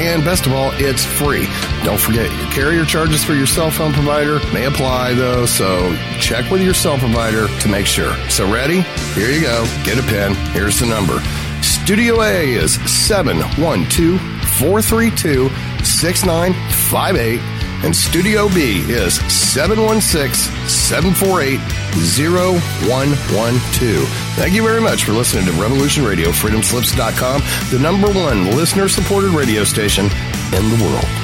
and best of all, it's free. Don't forget, your carrier charges for your cell phone provider may apply though, so check with your cell provider to make sure. So ready? Here you go. Get a pen. Here's the number. Studio A is 712 432 6958 and Studio B is 716-748-0112. Thank you very much for listening to Revolution Radio, freedomslips.com, the number one listener-supported radio station in the world.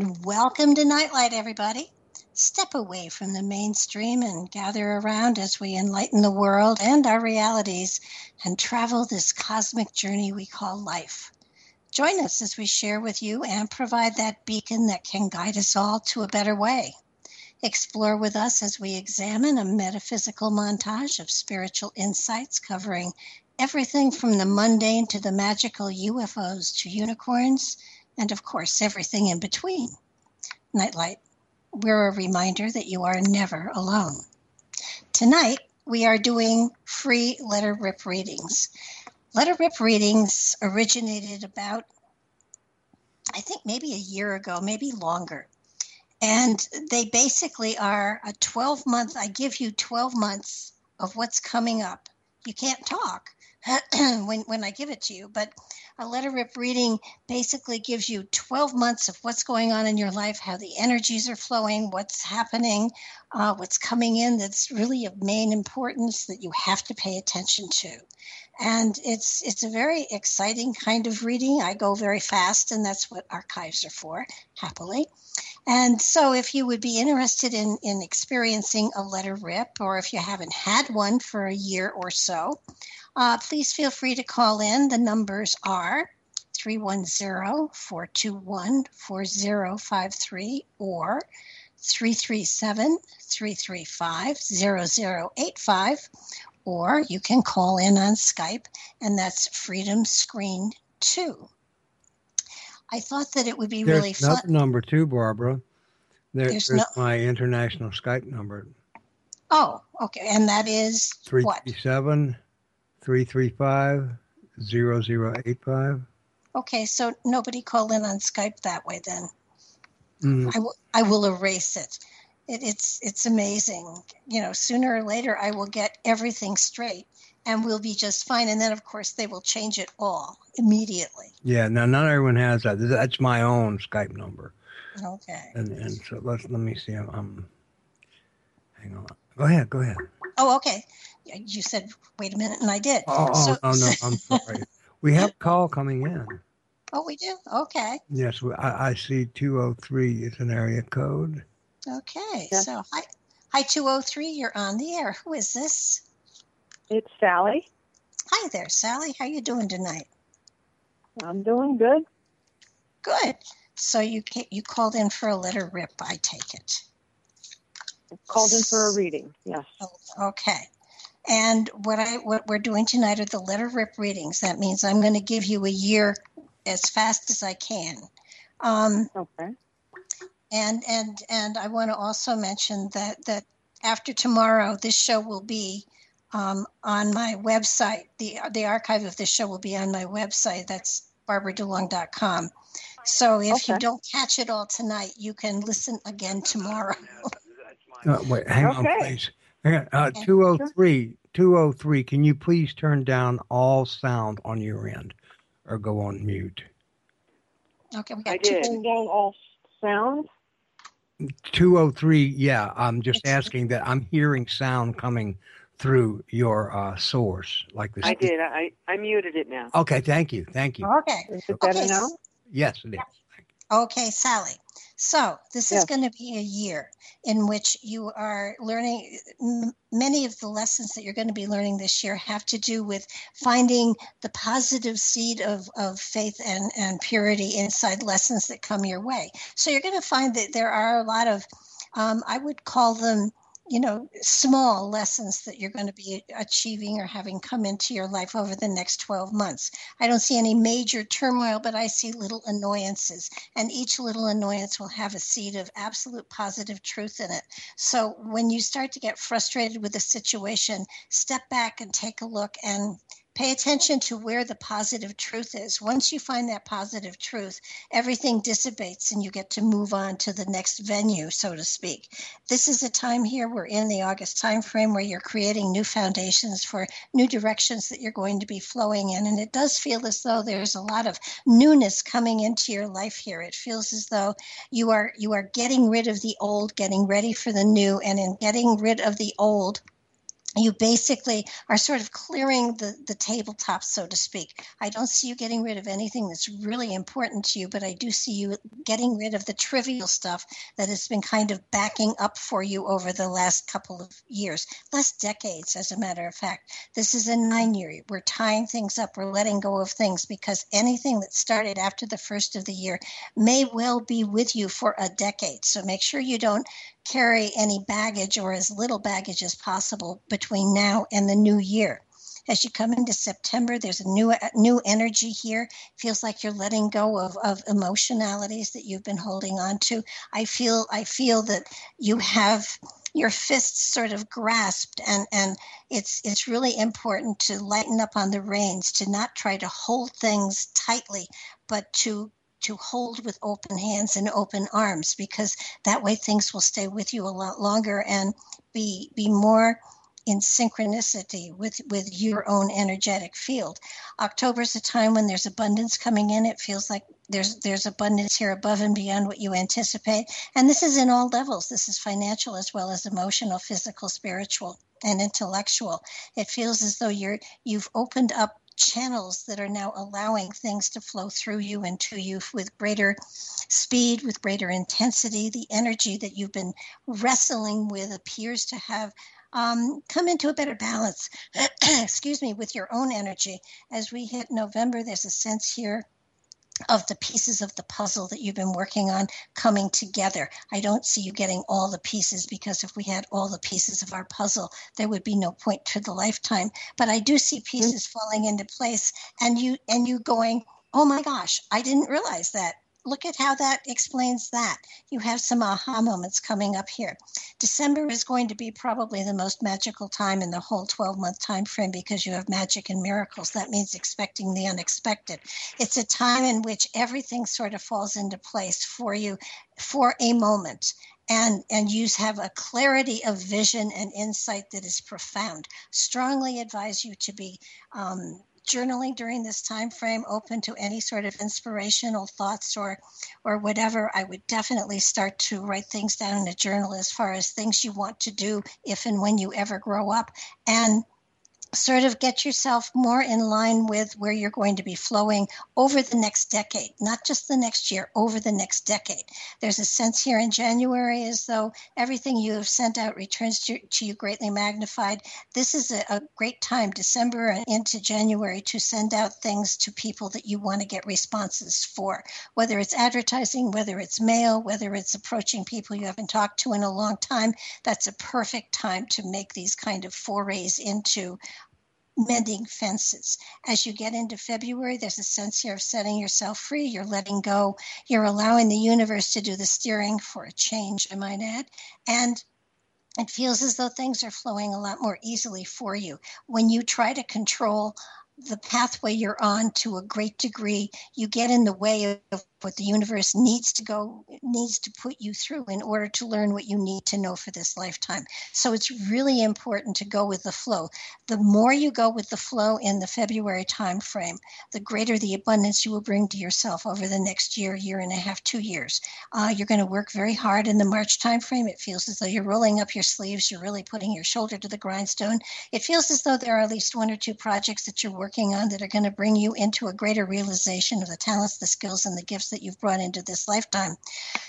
Welcome to Nightlight, everybody. Step away from the mainstream and gather around as we enlighten the world and our realities and travel this cosmic journey we call life. Join us as we share with you and provide that beacon that can guide us all to a better way. Explore with us as we examine a metaphysical montage of spiritual insights covering everything from the mundane to the magical UFOs to unicorns, and of course, everything in between. Nightlight, we're a reminder that you are never alone. Tonight, we are doing free letter rip readings. Letter rip readings originated about, I think, maybe a year ago, maybe longer. And they basically are a 12 month, I give you 12 months of what's coming up. You can't talk when, when I give it to you, but a letter rip reading basically gives you 12 months of what's going on in your life, how the energies are flowing, what's happening, uh, what's coming in that's really of main importance that you have to pay attention to. And it's it's a very exciting kind of reading. I go very fast, and that's what archives are for, happily. And so, if you would be interested in, in experiencing a letter rip, or if you haven't had one for a year or so, uh, please feel free to call in. The numbers are 310 421 4053 or 337 335 0085. Or you can call in on Skype, and that's Freedom Screen 2. I thought that it would be There's really fun. number two, Barbara. There, There's there's no- my international Skype number. Oh, okay. And that is what? 337 335 0085. Okay, so nobody call in on Skype that way then. Mm, I will, erase it. it. It's it's amazing. You know, sooner or later I will get everything straight and we'll be just fine. And then of course they will change it all immediately. yeah, now not everyone has that. That's my own Skype number. Okay. And and so let's let me see. I'm. hang on. Go ahead. Go ahead. Oh, okay. You said wait a minute, and I did. Oh, oh, So- oh no, I'm sorry. We have a call coming in. Oh, we do. Okay. Yes, I, I see 203 is an area code. Okay. Yeah. So hi, hi, two hundred three. You're on the air. Who is this? It's Sally. Hi there, Sally. How you doing tonight? I'm doing good. Good. So you ca- you called in for a letter rip. I take it. Called in for a reading. Yes. Okay. And what I what we're doing tonight are the letter rip readings. That means I'm going to give you a year as fast as I can. Um, Okay. and and and I want to also mention that that after tomorrow, this show will be um, on my website. the The archive of this show will be on my website. That's barbaradulong.com. So if you don't catch it all tonight, you can listen again tomorrow. Uh, wait, hang on, please. Hang on. Uh, Okay. 203, 203, can you please turn down all sound on your end or go on mute? okay, we I got two. did. Turn down all sound. 203, yeah, I'm just It's- asking that I'm hearing sound coming through your uh, source, like this. I did. I, I muted it now. Okay, thank you. Thank you. Okay. Is it better Okay. now? Yes, it is. Okay, Sally. So, this is going to be a year in which you are learning. m- Many of the lessons that you're going to be learning this year have to do with finding the positive seed of, of faith and, and purity inside lessons that come your way. So, you're going to find that there are a lot of, um, I would call them, you know, small lessons that you're going to be achieving or having come into your life over the next 12 months. I don't see any major turmoil, but I see little annoyances and each little annoyance will have a seed of absolute positive truth in it. So when you start to get frustrated with a situation, step back and take a look and pay attention to where the positive truth is. Once you find that positive truth, everything dissipates and you get to move on to the next venue, so to speak. This is a time here, we're in the August timeframe where you're creating new foundations for new directions that you're going to be flowing in. And it does feel as though there's a lot of newness coming into your life here. It feels as though you are you are getting rid of the old, getting ready for the new, and in getting rid of the old, you basically are sort of clearing the, the tabletop, so to speak. I don't see you getting rid of anything that's really important to you, but I do see you getting rid of the trivial stuff that has been kind of backing up for you over the last couple of years, last decades, as a matter of fact. This is a nine year. We're tying things up, we're letting go of things because anything that started after the first of the year may well be with you for a decade. So make sure you don't carry any baggage or as little baggage as possible between now and the new year. As you come into September, there's a new new energy here. Feels like you're letting go of, of emotionalities that you've been holding on to. I feel I feel that you have your fists sort of grasped and and it's it's really important to lighten up on the reins to not try to hold things tightly but to to hold with open hands and open arms because that way things will stay with you a lot longer and be be more in synchronicity with with your own energetic field. October is a time when there's abundance coming in. It feels like there's there's abundance here above and beyond what you anticipate. And this is in all levels. This is financial as well as emotional physical spiritual and intellectual. It feels as though you're you've opened up channels that are now allowing things to flow through you and to you with greater speed, with greater intensity. The energy that you've been wrestling with appears to have um, come into a better balance, excuse me, with your own energy. As we hit November, there's a sense here of the pieces of the puzzle that you've been working on coming together. I don't see you getting all the pieces because if we had all the pieces of our puzzle, there would be no point to the lifetime. But I do see pieces mm. falling into place and you and you going, "Oh my gosh, I didn't realize that." Look at how that explains that. You have some aha moments coming up here. December is going to be probably the most magical time in the whole 12 month time frame because you have magic and miracles. That means expecting the unexpected. It's a time in which everything sort of falls into place for you for a moment and and you have a clarity of vision and insight that is profound strongly advise you to be um, journaling during this time frame open to any sort of inspirational thoughts or or whatever i would definitely start to write things down in a journal as far as things you want to do if and when you ever grow up. And sort of get yourself more in line with where you're going to be flowing over the next decade, not just the next year, over the next decade. There's a sense here in January as though everything you have sent out returns to, to you greatly magnified. This is a, a great time, December and into January, to send out things to people that you want to get responses for, whether it's advertising, whether it's mail, whether it's approaching people you haven't talked to in a long time. That's a perfect time to make these kind of forays into mending fences. As you get into February, there's a sense here of setting yourself free. You're letting go. You're allowing the universe to do the steering for a change, I might add. And it feels as though things are flowing a lot more easily for you. When you try to control the pathway you're on to a great degree, you get in the way of what the universe needs to go needs to put you through in order to learn what you need to know for this lifetime. So it's really important to go with the flow. The more you go with the flow in the February time frame, the greater the abundance you will bring to yourself over the next year, year and a half, two years. Uh, you're going to work very hard in the March time frame. It feels as though you're rolling up your sleeves. You're really putting your shoulder to the grindstone. It feels as though there are at least one or two projects that you're working on that are going to bring you into a greater realization of the talents, the skills, and the gifts that you've brought into this lifetime.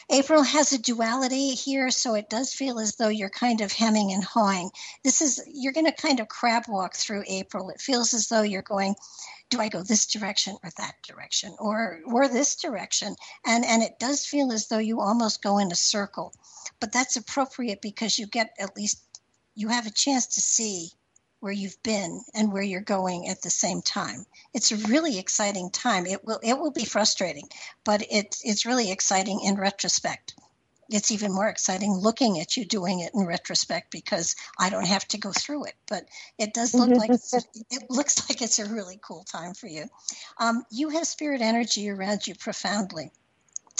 April has a duality here, so it does feel as though you're kind of hemming and hawing. This is, you're going to kind of crab walk through April. It feels as though you're going, do I go this direction or that direction or or this direction? And and it does feel as though you almost go in a circle. But that's appropriate because you get at least you have a chance to see where you've been and where you're going at the same time. It's a really exciting time. It will it will be frustrating, but it's it's really exciting in retrospect. It's even more exciting looking at you doing it in retrospect because I don't have to go through it. But it does look like it looks like it's a really cool time for you. Um, you have spirit energy around you profoundly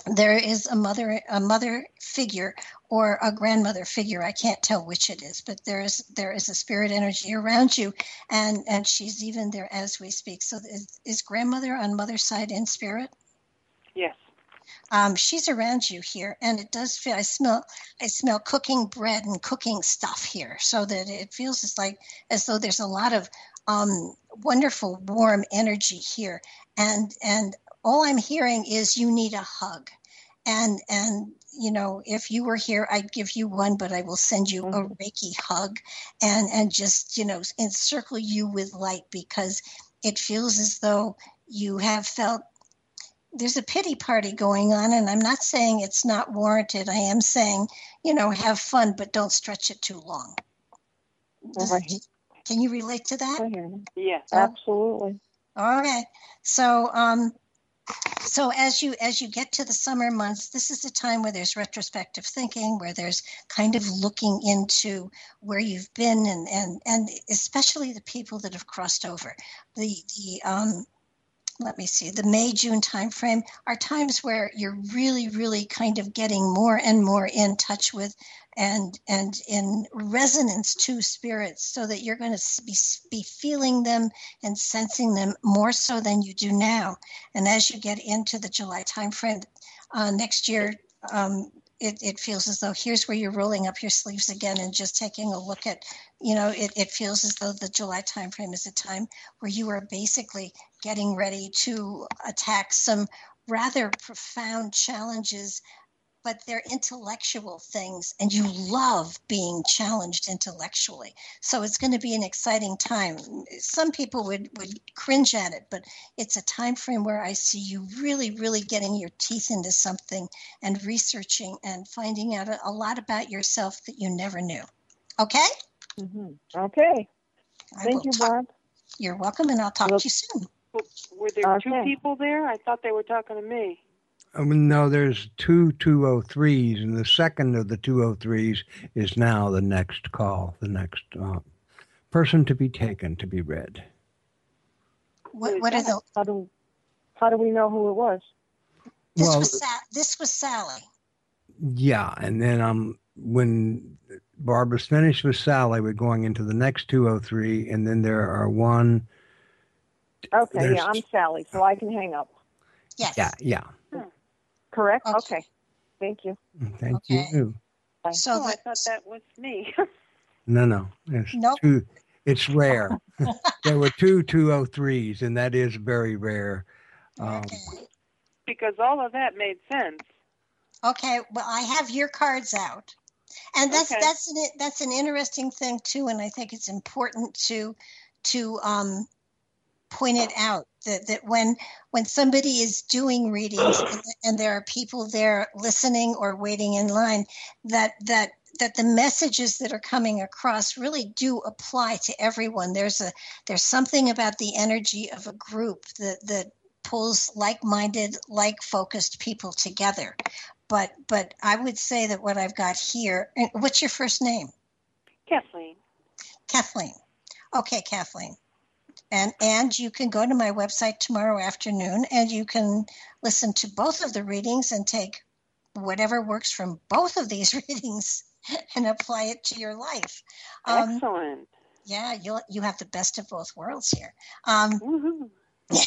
there is a mother a mother figure or a grandmother figure. I can't tell which it is but there is there is a spirit energy around you and and she's even there as we speak. So is, is grandmother on mother's side in spirit? Yes. um, she's around you here and it does feel i smell i smell cooking bread and cooking stuff here so that it feels as like as though there's a lot of um, wonderful warm energy here. And and all i'm hearing is you need a hug and and you know if you were here i'd give you one but i will send you a Mhm. reiki hug and and just you know encircle you with light because it feels as though you have felt there's a pity party going on and i'm not saying it's not warranted i am saying you know have fun but don't stretch it too long Right. can you relate to that Yes. Oh. Absolutely. All right. So um so as you as you get to the summer months, this is a time where there's retrospective thinking, where there's kind of looking into where you've been and and and especially the people that have crossed over. The the um let me see the may june timeframe are times where you're really really kind of getting more and more in touch with and and in resonance to spirits so that you're going to be, be feeling them and sensing them more so than you do now. And as you get into the july timeframe uh, next year um, it, it feels as though here's where you're rolling up your sleeves again and just taking a look at you know it, it feels as though the july timeframe is a time where you are basically getting ready to attack some rather profound challenges but they're intellectual things and you love being challenged intellectually so it's going to be an exciting time some people would, would cringe at it but it's a time frame where i see you really really getting your teeth into something and researching and finding out a, a lot about yourself that you never knew okay hmm Okay. I Thank you, talk- Barb. you're welcome and i'll talk Well- to you soon Were there two people there? I thought they were talking to me. Um, no, there's two 203s, and the second of the 203s is now the next call, the next uh, person to be taken to be read. what, what are the How do how do we know who it was? this Well- was Sa- this was sally Yeah, and then um, when Barbara's finished with Sally, we're going into the next 203, and then there are one. Okay, yeah, I'm Sally, so I can hang up. yes Yeah, yeah. Correct? Okay. Okay. Thank you. Thank Okay. you. so oh, I thought that was me. No, no. It's Nope. two. It's rare. there were two 203s, and that is very rare. Um, okay because all of that made sense. Okay, well, I have your cards out, and that's Okay. that's an that's an interesting thing too, and I think it's important to to um, point it out that that when when somebody is doing readings and, and there are people there listening or waiting in line, that that that the messages that are coming across really do apply to everyone. There's a there's something about the energy of a group that that pulls like-minded, like-focused people together. But but I would say that what I've got here. and What's your first name? Kathleen. Kathleen. Okay, Kathleen. And and you can go to my website tomorrow afternoon and you can listen to both of the readings and take whatever works from both of these readings and apply it to your life. Um, Excellent. yeah, you you have the best of both worlds here. Um,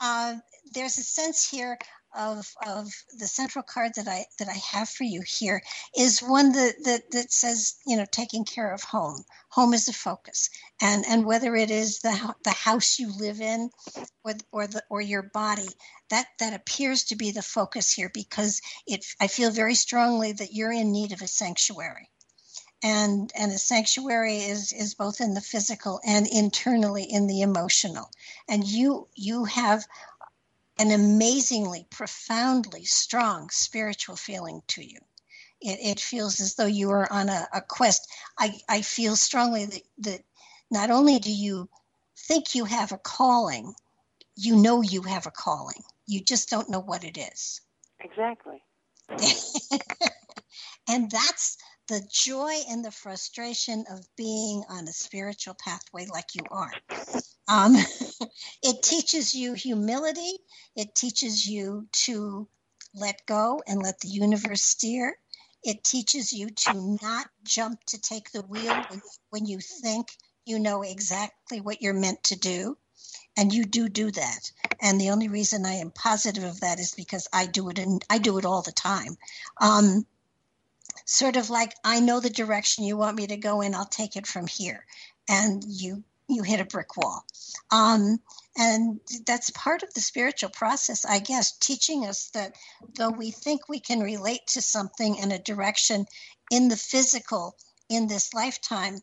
uh, there's a sense here of of the central card that I that I have for you here is one that that that says you know taking care of home. Home is the focus, and and whether it is the the house you live in, or or the or your body, that that appears to be the focus here because it. I feel very strongly that you're in need of a sanctuary and and a sanctuary is is both in the physical and internally in the emotional and you you have an amazingly, profoundly strong spiritual feeling to you. It, it feels as though you are on a, a quest. I, I feel strongly that, that not only do you think you have a calling, you know you have a calling. You just don't know what it is. Exactly. and that's the joy and the frustration of being on a spiritual pathway like you are. Um, it teaches you humility, it teaches you to let go and let the universe steer. It teaches you to not jump to take the wheel when, you think you know exactly what you're meant to do. And you do do that. And the only reason I am positive of that is because I do it and I do it all the time. Um, sort of like I know the direction you want me to go in, I'll take it from here. And you you hit a brick wall. Um, and that's part of the spiritual process, I guess, teaching us that though we think we can relate to something in a direction in the physical in this lifetime,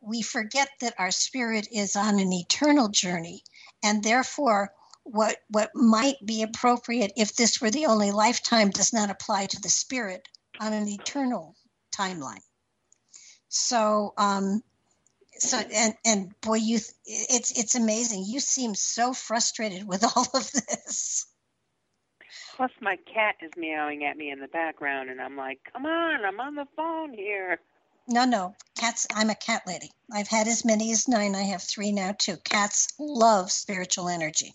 we forget that our spirit is on an eternal journey. And therefore, what, what might be appropriate if this were the only lifetime does not apply to the spirit on an eternal timeline. So, um, so and and boy, you it's it's amazing. You seem so frustrated with all of this. Plus, my cat is meowing at me in the background, and I'm like, "Come on, I'm on the phone here." No, no, cats. I'm a cat lady. I've had as many as nine. I have three now too. Cats love spiritual energy.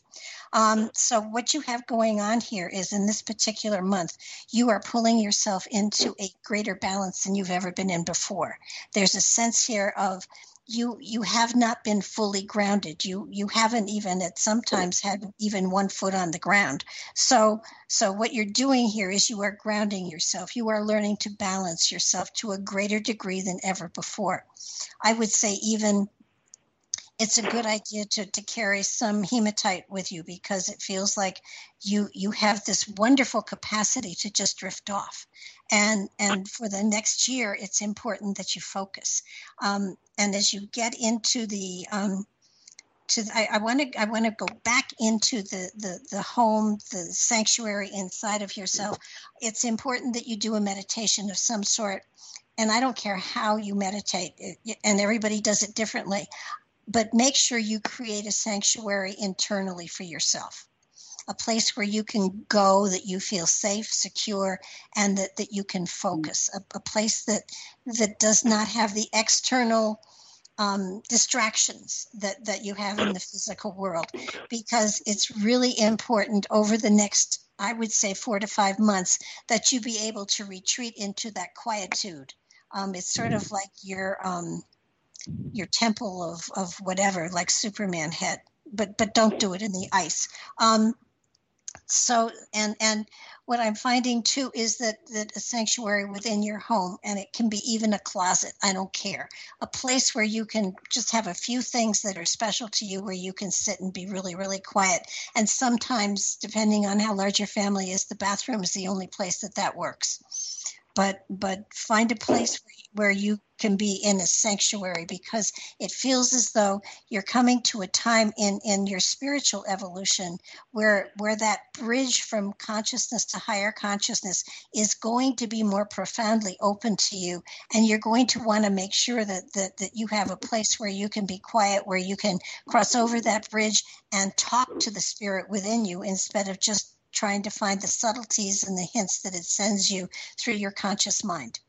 Um, so what you have going on here is in this particular month, you are pulling yourself into a greater balance than you've ever been in before. There's a sense here of you you have not been fully grounded. You you haven't even at sometimes had even one foot on the ground. So so what you're doing here is you are grounding yourself. You are learning to balance yourself to a greater degree than ever before. I would say even it's a good idea to, to carry some hematite with you because it feels like you you have this wonderful capacity to just drift off. And and for the next year it's important that you focus. Um, and as you get into the um, to I want to I want to go back into the, the the home, the sanctuary inside of yourself. It's important that you do a meditation of some sort, and I don't care how you meditate, and everybody does it differently but make sure you create a sanctuary internally for yourself a place where you can go that you feel safe secure and that, that you can focus a, a place that that does not have the external um, distractions that, that you have in the physical world. Because it's really important over the next i would say four to five months that you be able to retreat into that quietude. Um, it's sort of like your um, your temple of, of whatever, like Superman had, but but don't do it in the ice. Um, so and and what I'm finding too is that that a sanctuary within your home, and it can be even a closet. I don't care, a place where you can just have a few things that are special to you, where you can sit and be really really quiet. And sometimes, depending on how large your family is, the bathroom is the only place that that works but but find a place where you can be in a sanctuary because it feels as though you're coming to a time in in your spiritual evolution where where that bridge from consciousness to higher consciousness is going to be more profoundly open to you. And you're going to want to make sure that that, that you have a place where you can be quiet where you can cross over that bridge and talk to the spirit within you instead of just trying to find the subtleties and the hints that it sends you through your conscious mind.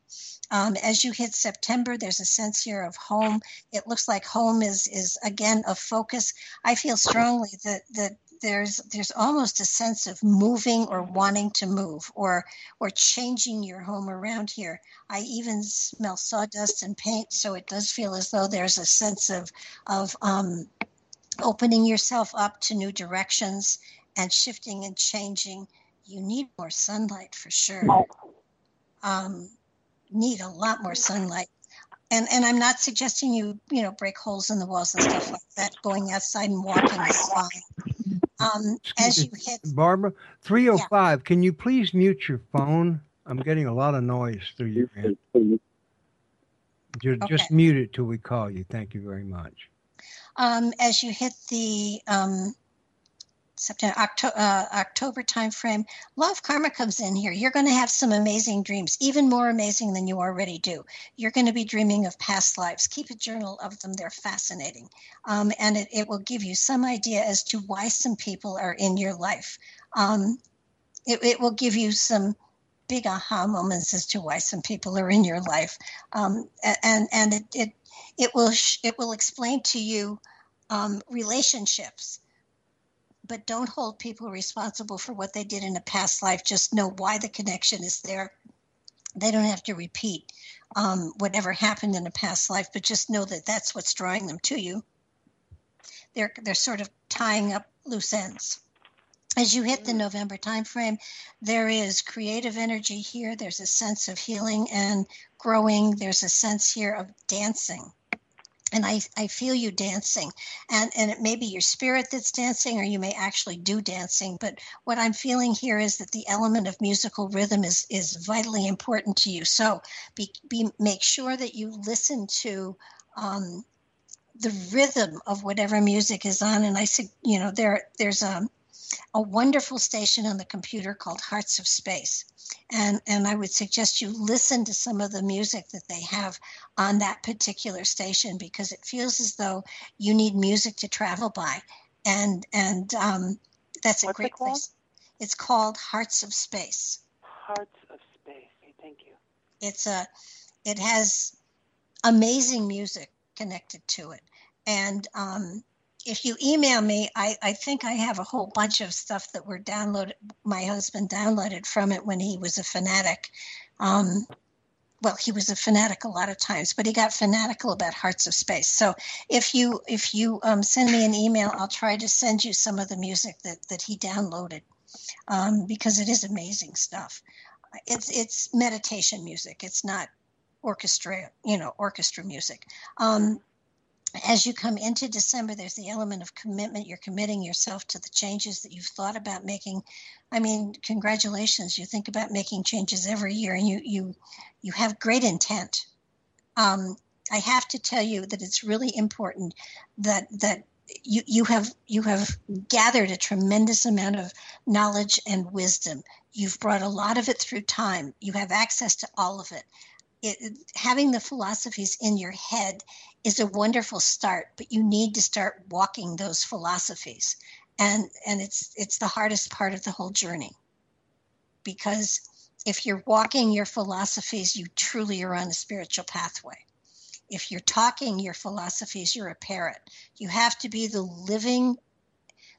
Um, as you hit September, there's a sense here of home. It looks like home is is again a focus. I feel strongly that that there's there's almost a sense of moving or wanting to move or or changing your home around here. I even smell sawdust and paint, so it does feel as though there's a sense of of um, opening yourself up to new directions and shifting and changing you need more sunlight for sure. Um, need a lot more sunlight. And and I'm not suggesting you you know break holes in the walls and stuff like that. Going outside and walking is fine. Um, as you hit, Barbara, 305, can you please mute your phone? I'm getting a lot of noise through your end. Ju- Just Okay. mute it till we call you. Thank you very much. um, as you hit the um, September October, uh, October timeframe, law of karma comes in here. You're going to have some amazing dreams, even more amazing than you already do. You're going to be dreaming of past lives. Keep a journal of them; they're fascinating, um, and it, it will give you some idea as to why some people are in your life. Um, it, it will give you some big aha moments as to why some people are in your life, um, and and it it it will sh- it will explain to you um, relationships but don't hold people responsible for what they did in a past life. Just know why the connection is there. They don't have to repeat um, whatever happened in a past life but just know that that's what's drawing them to you. They're they're sort of tying up loose ends. As you hit the november timeframe there is creative energy here. There's a sense of healing and growing. There's a sense here of dancing and I, I feel you dancing. And and it may be your spirit that's dancing or you may actually do dancing but what i'm feeling here is that the element of musical rhythm is is vitally important to you. So be, be make sure that you listen to um, the rhythm of whatever music is on. And i said you know there there's a a wonderful station on the computer called hearts of space and and i would suggest you listen to some of the music that they have on that particular station because it feels as though you need music to travel by and and um, that's a What's great called? place it's called hearts of space Hearts of Space. Thank you. it's a it has amazing music connected to it and um, if you email me I, I think i have a whole bunch of stuff that were downloaded my husband downloaded from it when he was a fanatic. Um, well he was a fanatic a lot of times but he got fanatical about hearts of space. So if you if you um, send me an email i'll try to send you some of the music that that he downloaded um, because it is amazing stuff. It's it's meditation music. It's not orchestra you know orchestra music. Um, as you come into December, there's the element of commitment. You're committing yourself to the changes that you've thought about making. I mean, congratulations! You think about making changes every year, and you you you have great intent. Um, I have to tell you that it's really important that that you you have you have gathered a tremendous amount of knowledge and wisdom. You've brought a lot of it through time. You have access to all of it. It, having the philosophies in your head is a wonderful start, but you need to start walking those philosophies. And and it's it's the hardest part of the whole journey. Because if you're walking your philosophies, you truly are on a spiritual pathway. If you're talking your philosophies, you're a parrot. You have to be the living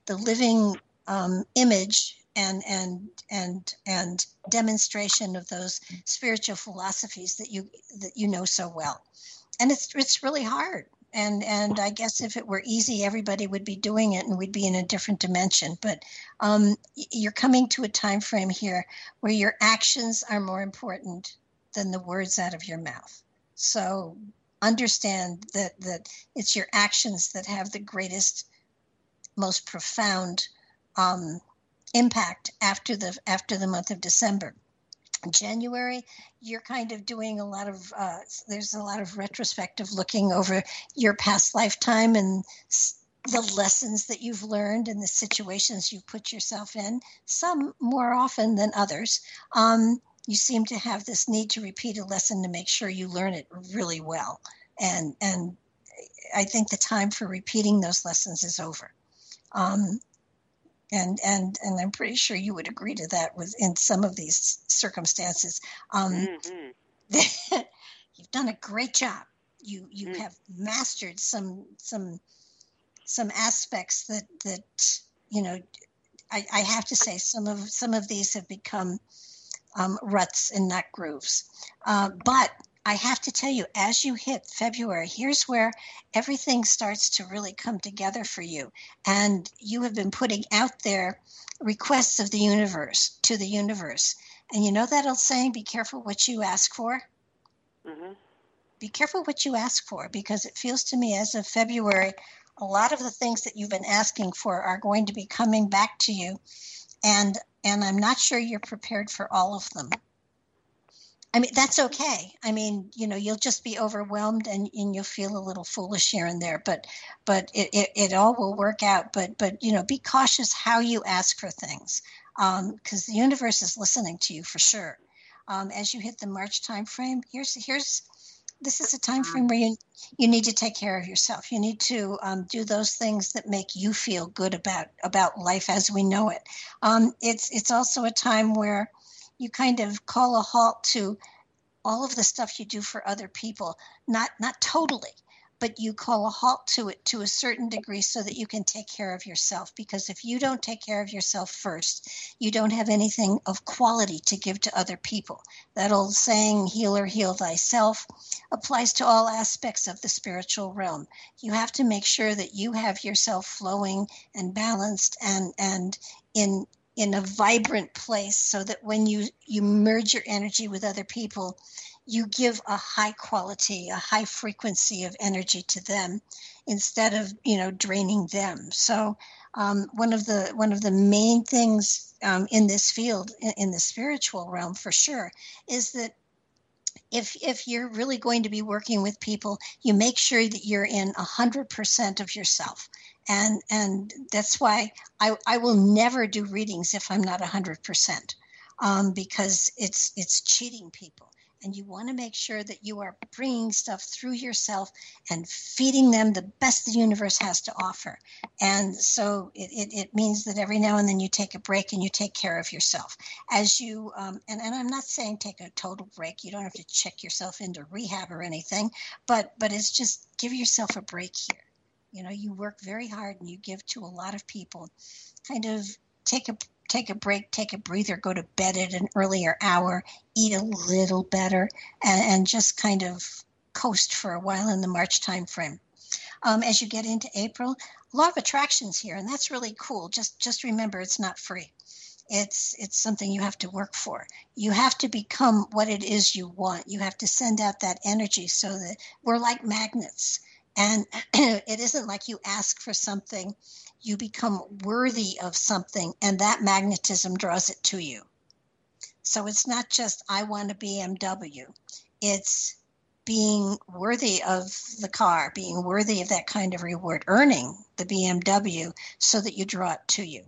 the living um, image and and and and demonstration of those spiritual philosophies that you that you know so well and it's it's really hard. And and i guess if it were easy everybody would be doing it and we'd be in a different dimension. But um, you're coming to a time frame here where your actions are more important than the words out of your mouth. So understand that that it's your actions that have the greatest most profound um, impact after the after the month of december January, you're kind of doing a lot of, uh, there's a lot of retrospective looking over your past lifetime and the lessons that you've learned and the situations you've put yourself in, some more often than others. Um, you seem to have this need to repeat a lesson to make sure you learn it really well. And, and I think the time for repeating those lessons is over. Um, and and and I'm pretty sure you would agree to that with in some of these circumstances. Um, hmm you've done a great job. You you Mm. have mastered some some some aspects that that you know. I, I have to say some of some of these have become um, ruts and not grooves. Uh, but I have to tell you, as you hit February, here's where everything starts to really come together for you. And you have been putting out there requests of the universe to the universe. And you know that old saying, be careful what you ask for? Mm-hmm. Be careful what you ask for because it feels to me as of February, a lot of the things that you've been asking for are going to be coming back to you. And and I'm not sure you're prepared for all of them. I mean, that's okay. I mean, you know, you'll just be overwhelmed and, and you'll feel a little foolish here and there, but but it, it, it all will work out. But but you know, be cautious how you ask for things. because the universe is listening to you for sure. Um, as you hit the March time frame, here's here's this is a time frame where you you need to take care of yourself. You need to um, do those things that make you feel good about about life as we know it. Um, it's it's also a time where you kind of call a halt to all of the stuff you do for other people. Not not totally, but you call a halt to it to a certain degree so that you can take care of yourself. Because if you don't take care of yourself first, you don't have anything of quality to give to other people. That old saying, heal or heal thyself, applies to all aspects of the spiritual realm. You have to make sure that you have yourself flowing and balanced and and in in a vibrant place so that when you you merge your energy with other people you give a high quality a high frequency of energy to them instead of you know draining them. So um, one of the one of the main things um, in this field in, in the spiritual realm for sure is that if if you're really going to be working with people you make sure that you're in 100% of yourself and and that's why I, I will never do readings if I'm not 100% um, because it's it's cheating people. And you want to make sure that you are bringing stuff through yourself and feeding them the best the universe has to offer. And so it, it, it means that every now and then you take a break and you take care of yourself. As you um, and, and i'm not saying take a total break. You don't have to check yourself into rehab or anything but but it's just give yourself a break here you know you work very hard and you give to a lot of people. Kind of take a take a break take a breather go to bed at an earlier hour eat a little better and, and just kind of coast for a while in the march time frame um, as you get into april law of attractions here and that's really cool. Just just remember it's not free. It's it's something you have to work for. You have to become what it is you want. You have to send out that energy so that we're like magnets and it isn't like you ask for something, you become worthy of something, and that magnetism draws it to you. So it's not just, I want a BMW. It's being worthy of the car, being worthy of that kind of reward, earning the BMW so that you draw it to you.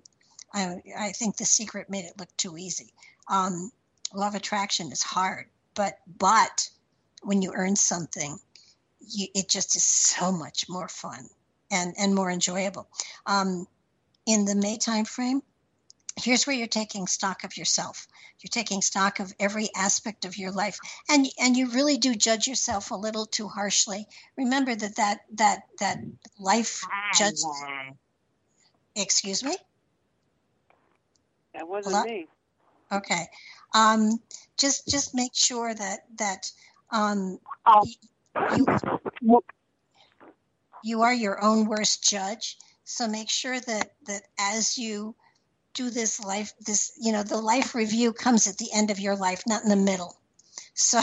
I, I think the secret made it look too easy. Um, law of attraction is hard, but but when you earn something, you, it just is so much more fun and, and more enjoyable. Um, in the May time frame, here's where you're taking stock of yourself. You're taking stock of every aspect of your life, and and you really do judge yourself a little too harshly. Remember that that that that life judge. Excuse me. That wasn't Hello? me. Okay. Um, just just make sure that that um, Oh. you you are your own worst judge. So make sure that that as you do this life this you know the life review comes at the end of your life not in the middle. So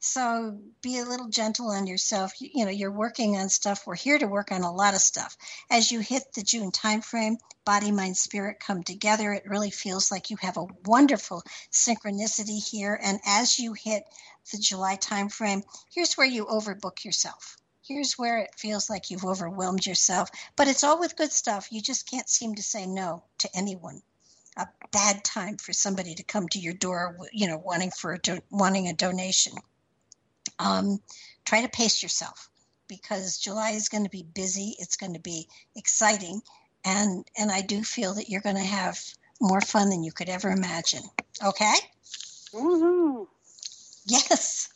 so be a little gentle on yourself. You, you know you're working on stuff. We're here to work on a lot of stuff. As you hit the june time frame body mind spirit come together. It really feels like you have a wonderful synchronicity here. And as you hit the july timeframe. here's where you overbook yourself. Here's where it feels like you've overwhelmed yourself but it's all with good stuff. You just can't seem to say no to anyone. A bad time for somebody to come to your door you know wanting for a do- wanting a donation. Um, try to pace yourself because july is going to be busy it's going to be exciting and and i do feel that you're going to have more fun than you could ever imagine. Okay? Woohoo! Yes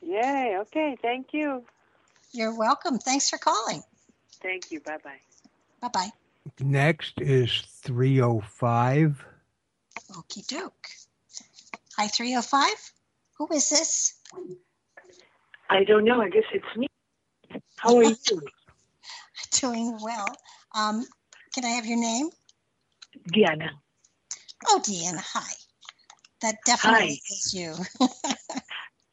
Yay! Okay, thank you. you're welcome thanks for calling Thank you. Bye bye. bye bye Next is 305. Okie doke. Hi, 305. Who is this? I don't know. I guess it's me. How are you? Doing well. Um, can I have your name? Diana. Oh, Deanna. Hi. That definitely Hi. is you.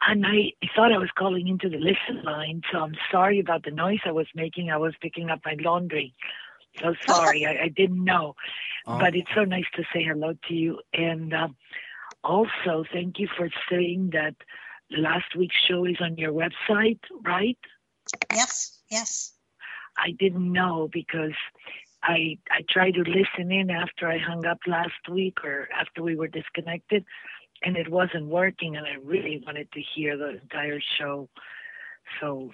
And I thought I was calling into the listen line, so I'm sorry about the noise I was making. I was picking up my laundry. So sorry. I, I didn't know. Oh, But it's so nice to say hello to you. And um, also, thank you for saying that last week's show is on your website, right? yes, yes. I didn't know because I I tried to listen in after I hung up last week or after we were disconnected, and it wasn't working. And I really wanted to hear the entire show, so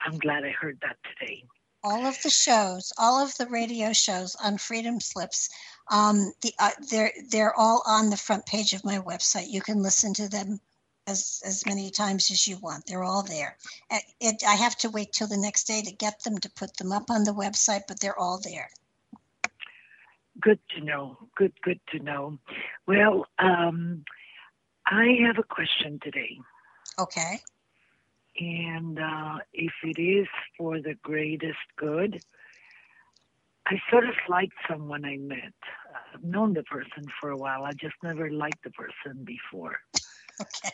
I'm glad I heard that today. all of the shows, all of the radio shows on Freedom Slips, um, the uh, they're they're all on the front page of my website. You can listen to them as as many times as you want. They're all there. It, I have to wait till the next day to get them to put them up on the website, but they're all there. Good to know. Good, good to know. Well, um, I have a question today. Okay. And uh, if it is for the greatest good, I sort of liked someone I met. I've known the person for a while. I just never liked the person before. Okay.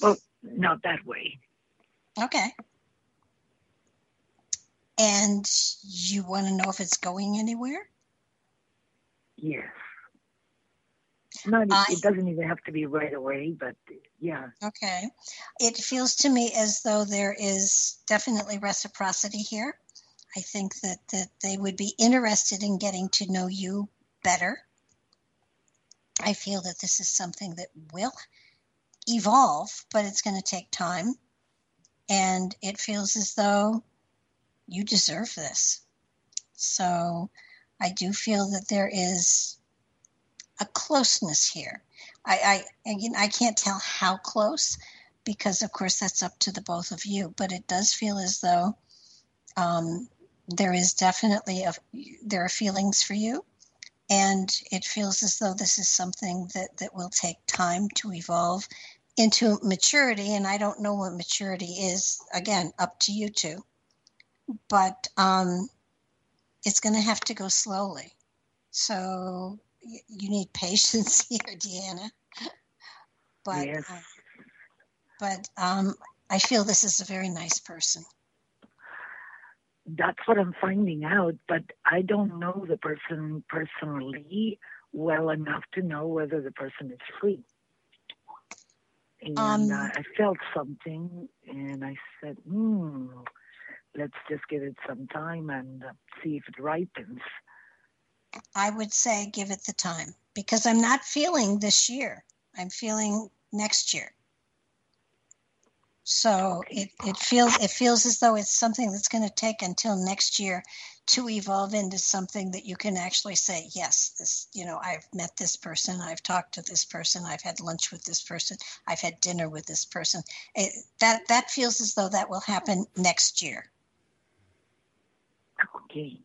Well, not that way. Okay. And you want to know if it's going anywhere? Yes. Not, I- it doesn't even have to be right away, but yeah. Okay. It feels to me as though there is definitely reciprocity here. I think that, that they would be interested in getting to know you better. I feel that this is something that will evolve, but it's going to take time. And it feels as though you deserve this. So I do feel that there is a closeness here. I, I again, I can't tell how close because, of course, that's up to the both of you. But it does feel as though um, there is definitely a there are feelings for you, and it feels as though this is something that that will take time to evolve into maturity. And I don't know what maturity is. Again, up to you two. But um, it's going to have to go slowly. So you need patience here, Deanna. But Yes. uh, but um, I feel this is a very nice person. That's what I'm finding out, but I don't know the person personally well enough to know whether the person is free. And Um, uh, I felt something, and I said, hmm, let's just give it some time and uh, see if it ripens. I would say give it the time because I'm not feeling this year. I'm feeling next year. So it, it feels it feels as though it's something that's going to take until next year to evolve into something that you can actually say, yes, this you know, I've met this person, I've talked to this person, I've had lunch with this person, I've had dinner with this person. It, that that feels as though that will happen next year. Okay.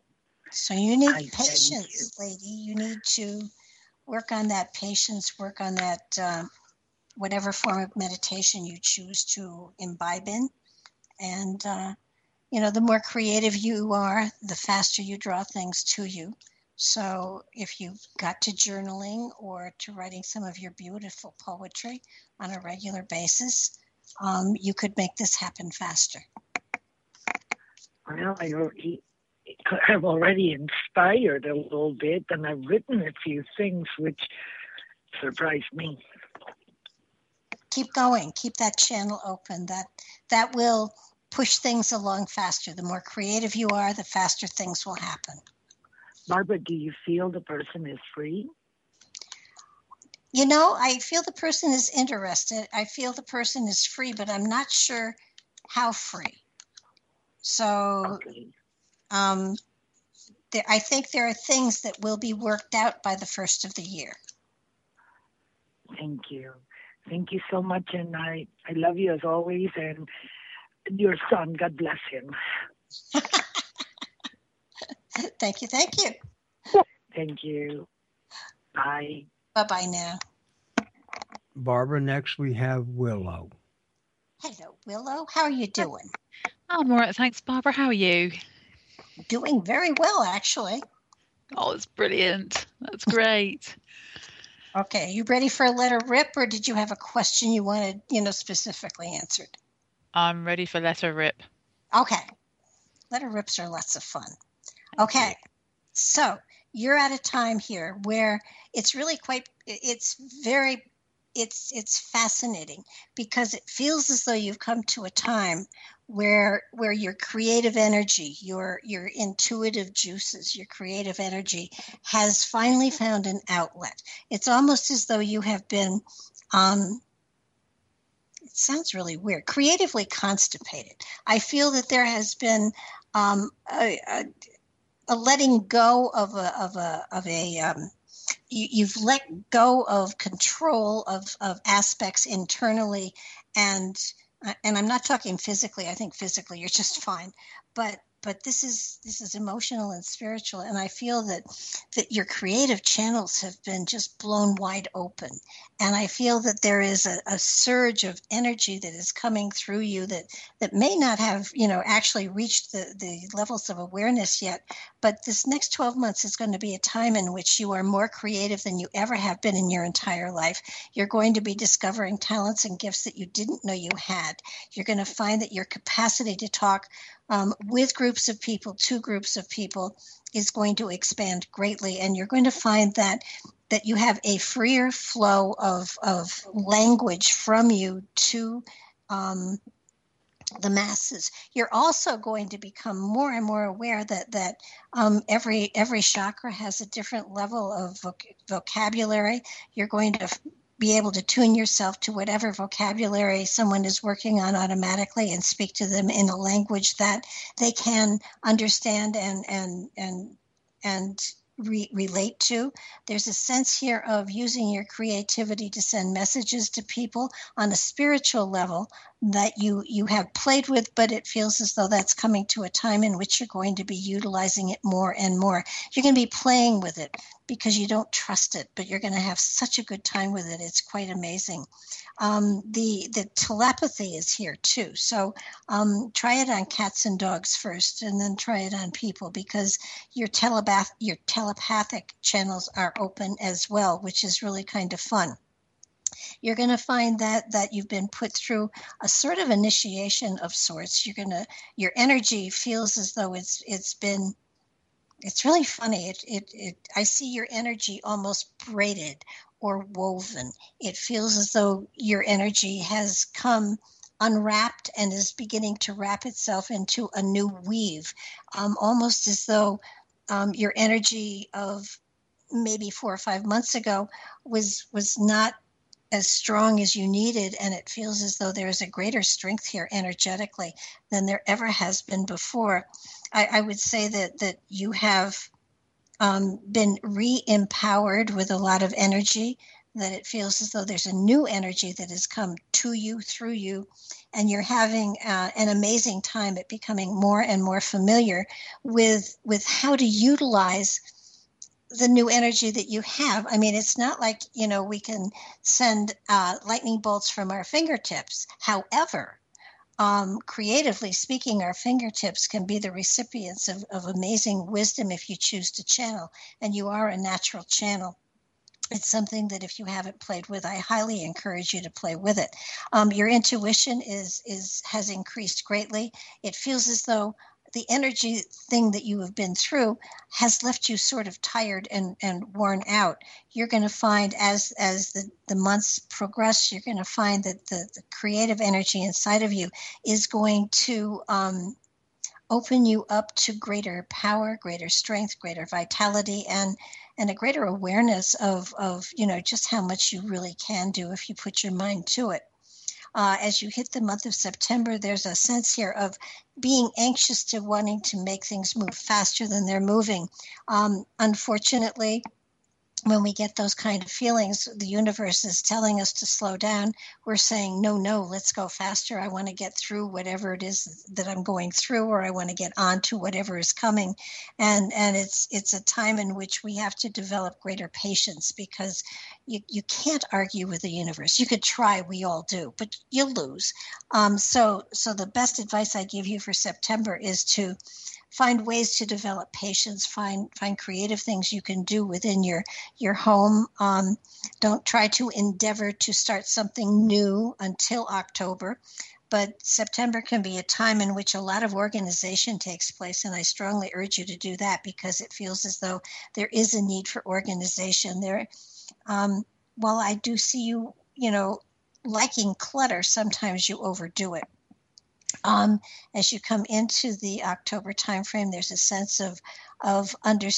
So you need I patience, lady. You need to work on that patience, work on that um, whatever form of meditation you choose to imbibe in. And, uh, you know, the more creative you are, the faster you draw things to you. So if you got to journaling or to writing some of your beautiful poetry on a regular basis, um, you could make this happen faster. Well, I already, I'm already inspired a little bit, and I've written a few things which surprised me. keep going keep that channel open that that will push things along faster the more creative you are the faster things will happen Barbara, do you feel the person is free? you know i feel the person is interested i feel the person is free but i'm not sure how free so Okay. Um, there, i think there are things that will be worked out by the first of the year Thank you. Thank you so much, and I, I love you as always, and your son, God bless him. thank you thank you Thank you. Bye. bye bye now Barbara, next we have Willow. Hello, Willow. How are you doing? I'm all right, thanks, Barbara. How are you? Doing very well, actually. Oh, it's brilliant. That's great. Okay, you ready for a letter rip, or did you have a question you wanted, you know, specifically answered? I'm ready for letter rip. Okay, letter rips are lots of fun. Okay, so you're at a time here where it's really quite, it's very, it's it's fascinating because it feels as though you've come to a time where where your creative energy your your intuitive juices your creative energy has finally found an outlet. It's almost as though you have been um it sounds really weird creatively constipated. I feel that there has been um a, a, a letting go of a of a of a um you, you've let go of control of of aspects internally and uh, and I'm not talking physically. I think physically you're just fine, but but this is this is emotional and spiritual and i feel that that your creative channels have been just blown wide open. And i feel that there is a, a, surge of energy that is coming through you that that may not have you know actually reached the the levels of awareness yet but this next 12 months is going to be a time in which you are more creative than you ever have been in your entire life. You're going to be discovering talents and gifts that you didn't know you had. You're going to find that your capacity to talk um, with groups of people, two groups of people, is going to expand greatly. And you're going to find that that you have a freer flow of, of language from you to um, the masses. You're also going to become more and more aware that that um, every every chakra has a different level of voc- vocabulary. You're going to be able to tune yourself to whatever vocabulary someone is working on automatically and speak to them in a language that they can understand and and and and re- relate to. There's a sense here of using your creativity to send messages to people on a spiritual level that you you have played with but it feels as though that's coming to a time in which you're going to be utilizing it more and more. You're going to be playing with it because you don't trust it but you're going to have such a good time with it. It's quite amazing. Um, the the telepathy is here too. So um, try it on cats and dogs first and then try it on people because your telepath your telepathic channels are open as well which is really kind of fun you're going to find that that you've been put through a sort of initiation of sorts. You're going to your energy feels as though it's it's been it's really funny. It, it it i see your energy almost braided or woven. It feels as though your energy has come unwrapped and is beginning to wrap itself into a new weave um, almost as though um, your energy of maybe four or five months ago was was not as strong as you needed and it feels as though there is a greater strength here energetically than there ever has been before. I, I would say that that you have um, been re-empowered with a lot of energy that it feels as though there's a new energy that has come to you through you and you're having uh, an amazing time at becoming more and more familiar with with how to utilize the new energy that you have. I mean, it's not like, you know, we can send uh, lightning bolts from our fingertips. However, um, creatively speaking, our fingertips can be the recipients of, of amazing wisdom if you choose to channel, and you are a natural channel it's something that if you haven't played with i highly encourage you to play with it um, your intuition is is has increased greatly it feels as though the energy thing that you have been through has left you sort of tired and, and worn out. You're going to find as as the, the months progress, you're going to find that the, the creative energy inside of you is going to um, open you up to greater power, greater strength, greater vitality, and and a greater awareness of of you know just how much you really can do if you put your mind to it uh, as you hit the month of September, there's a sense here of being anxious to wanting to make things move faster than they're moving. Um, unfortunately, when we get those kind of feelings, the universe is telling us to slow down. We're saying, no, no, let's go faster. I want to get through whatever it is that I'm going through, or I want to get on to whatever is coming. And and it's it's a time in which we have to develop greater patience because you, you can't argue with the universe. You could try, we all do, but you'll lose. Um, so so the best advice I give you for September is to find ways to develop patience find find creative things you can do within your your home. Um, don't try to endeavor to start something new until october but september can be a time in which a lot of organization takes place and i strongly urge you to do that because it feels as though there is a need for organization there. Um, while i do see you you know liking clutter sometimes you overdo it um, as you come into the October timeframe, there's a sense of of under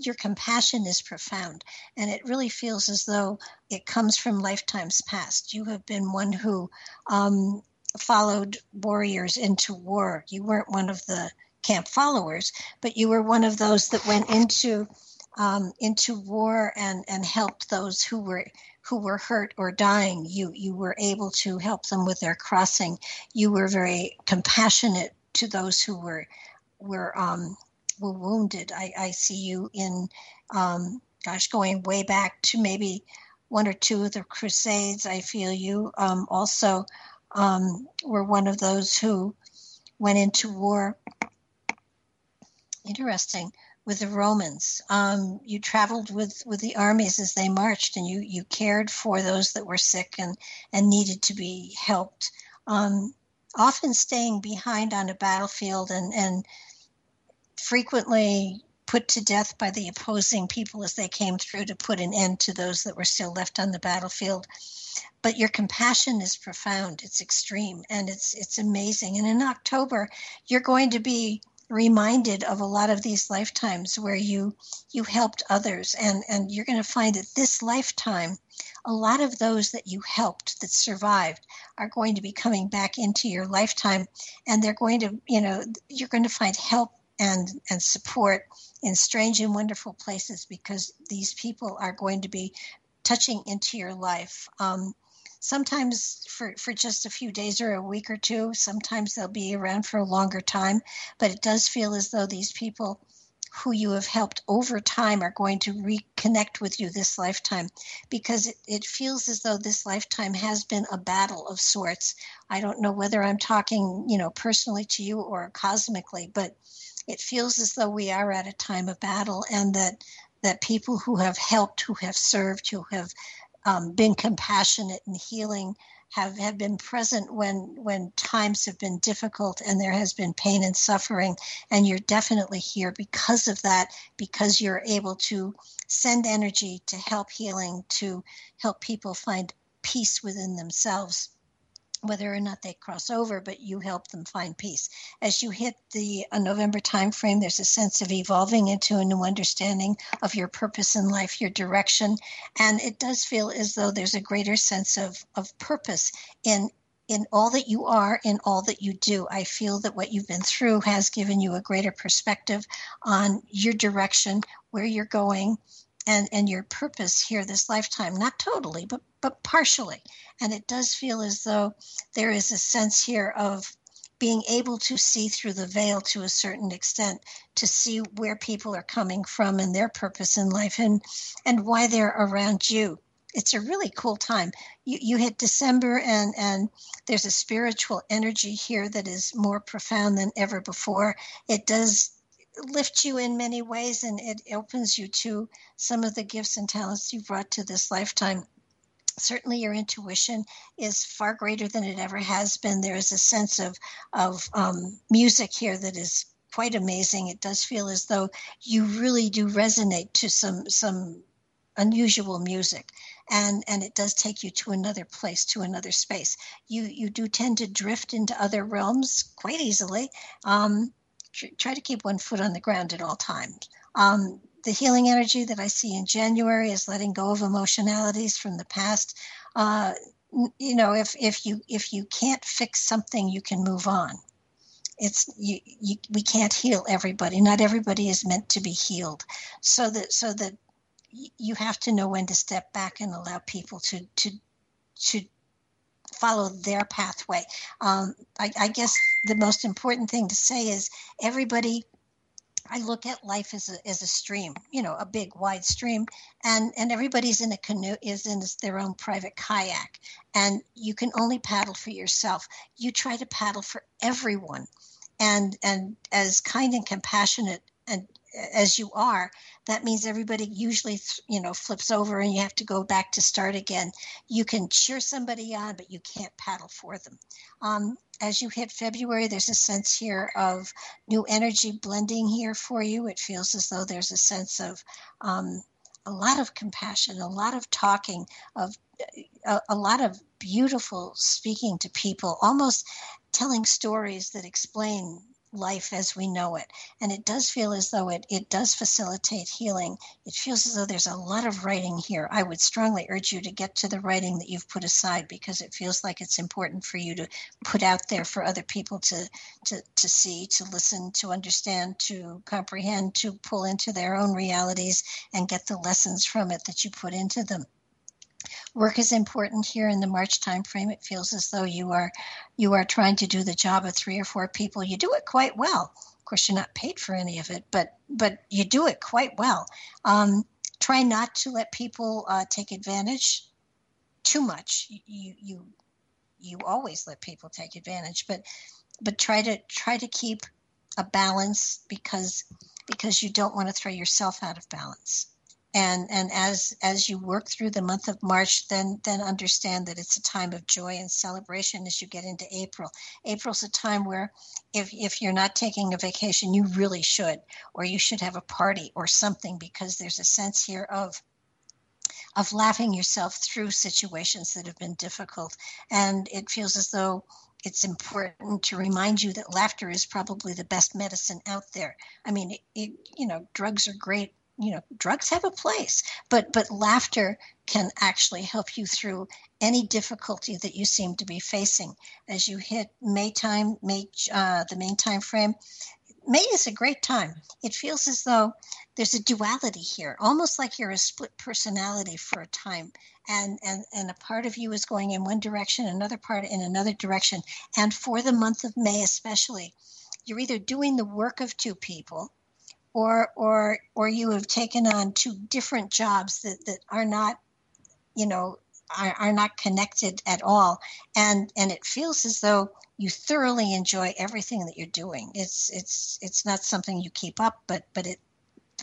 your compassion is profound, and it really feels as though it comes from lifetimes past. You have been one who um, followed warriors into war. You weren't one of the camp followers, but you were one of those that went into um, into war and and helped those who were who were hurt or dying. You you were able to help them with their crossing. You were very compassionate to those who were were um, were wounded. I, I see you in um, gosh going way back to maybe one or two of the crusades. I feel you um, also um, were one of those who went into war. Interesting with the Romans. Um, you traveled with, with the armies as they marched, and you, you cared for those that were sick and, and needed to be helped. Um, often staying behind on a battlefield and, and frequently put to death by the opposing people as they came through to put an end to those that were still left on the battlefield. But your compassion is profound, it's extreme, and it's it's amazing. And in October, you're going to be reminded of a lot of these lifetimes where you you helped others and and you're going to find that this lifetime a lot of those that you helped that survived are going to be coming back into your lifetime and they're going to you know you're going to find help and and support in strange and wonderful places because these people are going to be touching into your life. Um, sometimes for, for just a few days or a week or two. Sometimes they'll be around for a longer time, but it does feel as though these people who you have helped over time are going to reconnect with you this lifetime because it, it feels as though this lifetime has been a battle of sorts. I don't know whether I'm talking, you know, personally to you or cosmically, but it feels as though we are at a time of battle and that that people who have helped, who have served, who have um, been compassionate and healing have, have been present when when times have been difficult and there has been pain and suffering. And you're definitely here because of that because you're able to send energy to help healing to help people find peace within themselves whether or not they cross over, but you help them find peace. As you hit the uh, November timeframe, there's a sense of evolving into a new understanding of your purpose in life, your direction, and it does feel as though there's a greater sense of, of purpose in in all that you are, in all that you do. I feel that what you've been through has given you a greater perspective on your direction, where you're going, and and your purpose here this lifetime not totally but but partially. And it does feel as though there is a sense here of being able to see through the veil to a certain extent to see where people are coming from and their purpose in life and and why they're around you. It's a really cool time. You you hit december and and there's a spiritual energy here that is more profound than ever before. It does lift you in many ways and it opens you to some of the gifts and talents you brought to this lifetime. Certainly, your intuition is far greater than it ever has been. There is a sense of of um, music here that is quite amazing. It does feel as though you really do resonate to some some unusual music and and it does take you to another place to another space you you do tend to drift into other realms quite easily um, try to keep one foot on the ground at all times. Um, the healing energy that I see in January is letting go of emotionalities from the past. Uh, you know, if if you if you can't fix something, you can move on. It's you, you, we can't heal everybody. Not everybody is meant to be healed. So that so that you have to know when to step back and allow people to to to follow their pathway. Um, I, I guess the most important thing to say is everybody. I look at life as a as a stream, you know, a big wide stream, and and everybody's in a canoe is in their own private kayak, and you can only paddle for yourself. You try to paddle for everyone, and and as kind and compassionate and as you are, that means everybody usually, you know, flips over and you have to go back to start again. You can cheer somebody on, but you can't paddle for them. Um, as you hit February, there's a sense here of new energy blending here for you. It feels as though there's a sense of um, a lot of compassion, a lot of talking, of a, a lot of beautiful speaking to people, almost telling stories that explain life as we know it. And it does feel as though it, it does facilitate healing. It feels as though there's a lot of writing here. I would strongly urge you to get to the writing that you've put aside because it feels like it's important for you to put out there for other people to, to, to see, to listen, to understand, to comprehend, to pull into their own realities and get the lessons from it that you put into them work is important here in the March timeframe. It feels as though you are you are trying to do the job of three or four people. You do it quite well. Of course, you're not paid for any of it, but but you do it quite well. Um, try not to let people uh, take advantage too much. You you you always let people take advantage, but but try to try to keep a balance because because you don't want to throw yourself out of balance and and as as you work through the month of march then then understand that it's a time of joy and celebration as you get into april april's a time where if if you're not taking a vacation you really should or you should have a party or something because there's a sense here of of laughing yourself through situations that have been difficult and it feels as though it's important to remind you that laughter is probably the best medicine out there. I mean, it, it, you know, drugs are great you know drugs have a place but but laughter can actually help you through any difficulty that you seem to be facing. As you hit may time may uh, the main time frame may is a great time. It feels as though there's a duality here almost like you're a split personality for a time and and and a part of you is going in one direction another part in another direction. And for the month of may especially you're either doing the work of two people or or or you have taken on two different jobs that, that are not you know are, are not connected at all. And and it feels as though you thoroughly enjoy everything that you're doing. It's it's it's not something you keep up but but it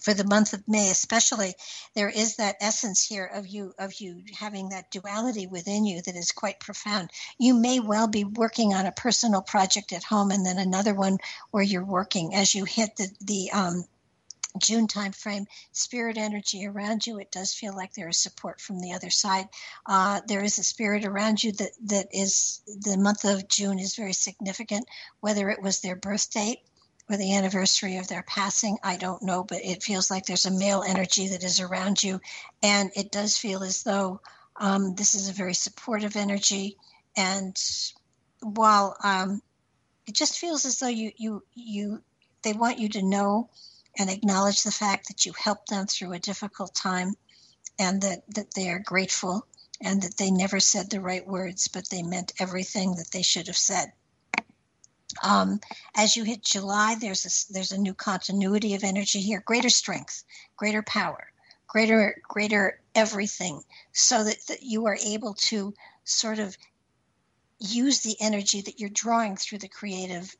for the month of May especially there is that essence here of you of you having that duality within you that is quite profound. You may well be working on a personal project at home and then another one where you're working. As you hit the the um, June timeframe, spirit energy around you. It does feel like there is support from the other side. Uh, there is a spirit around you that that is the month of June is very significant. Whether it was their birth date or the anniversary of their passing, I don't know, but it feels like there's a male energy that is around you, and it does feel as though um, this is a very supportive energy. And while um, it just feels as though you you you they want you to know and acknowledge the fact that you helped them through a difficult time and that, that they are grateful and that they never said the right words, but they meant everything that they should have said. Um, as you hit July, there's a, there's a new continuity of energy here, greater strength, greater power, greater greater everything, so that, that you are able to sort of use the energy that you're drawing through the creative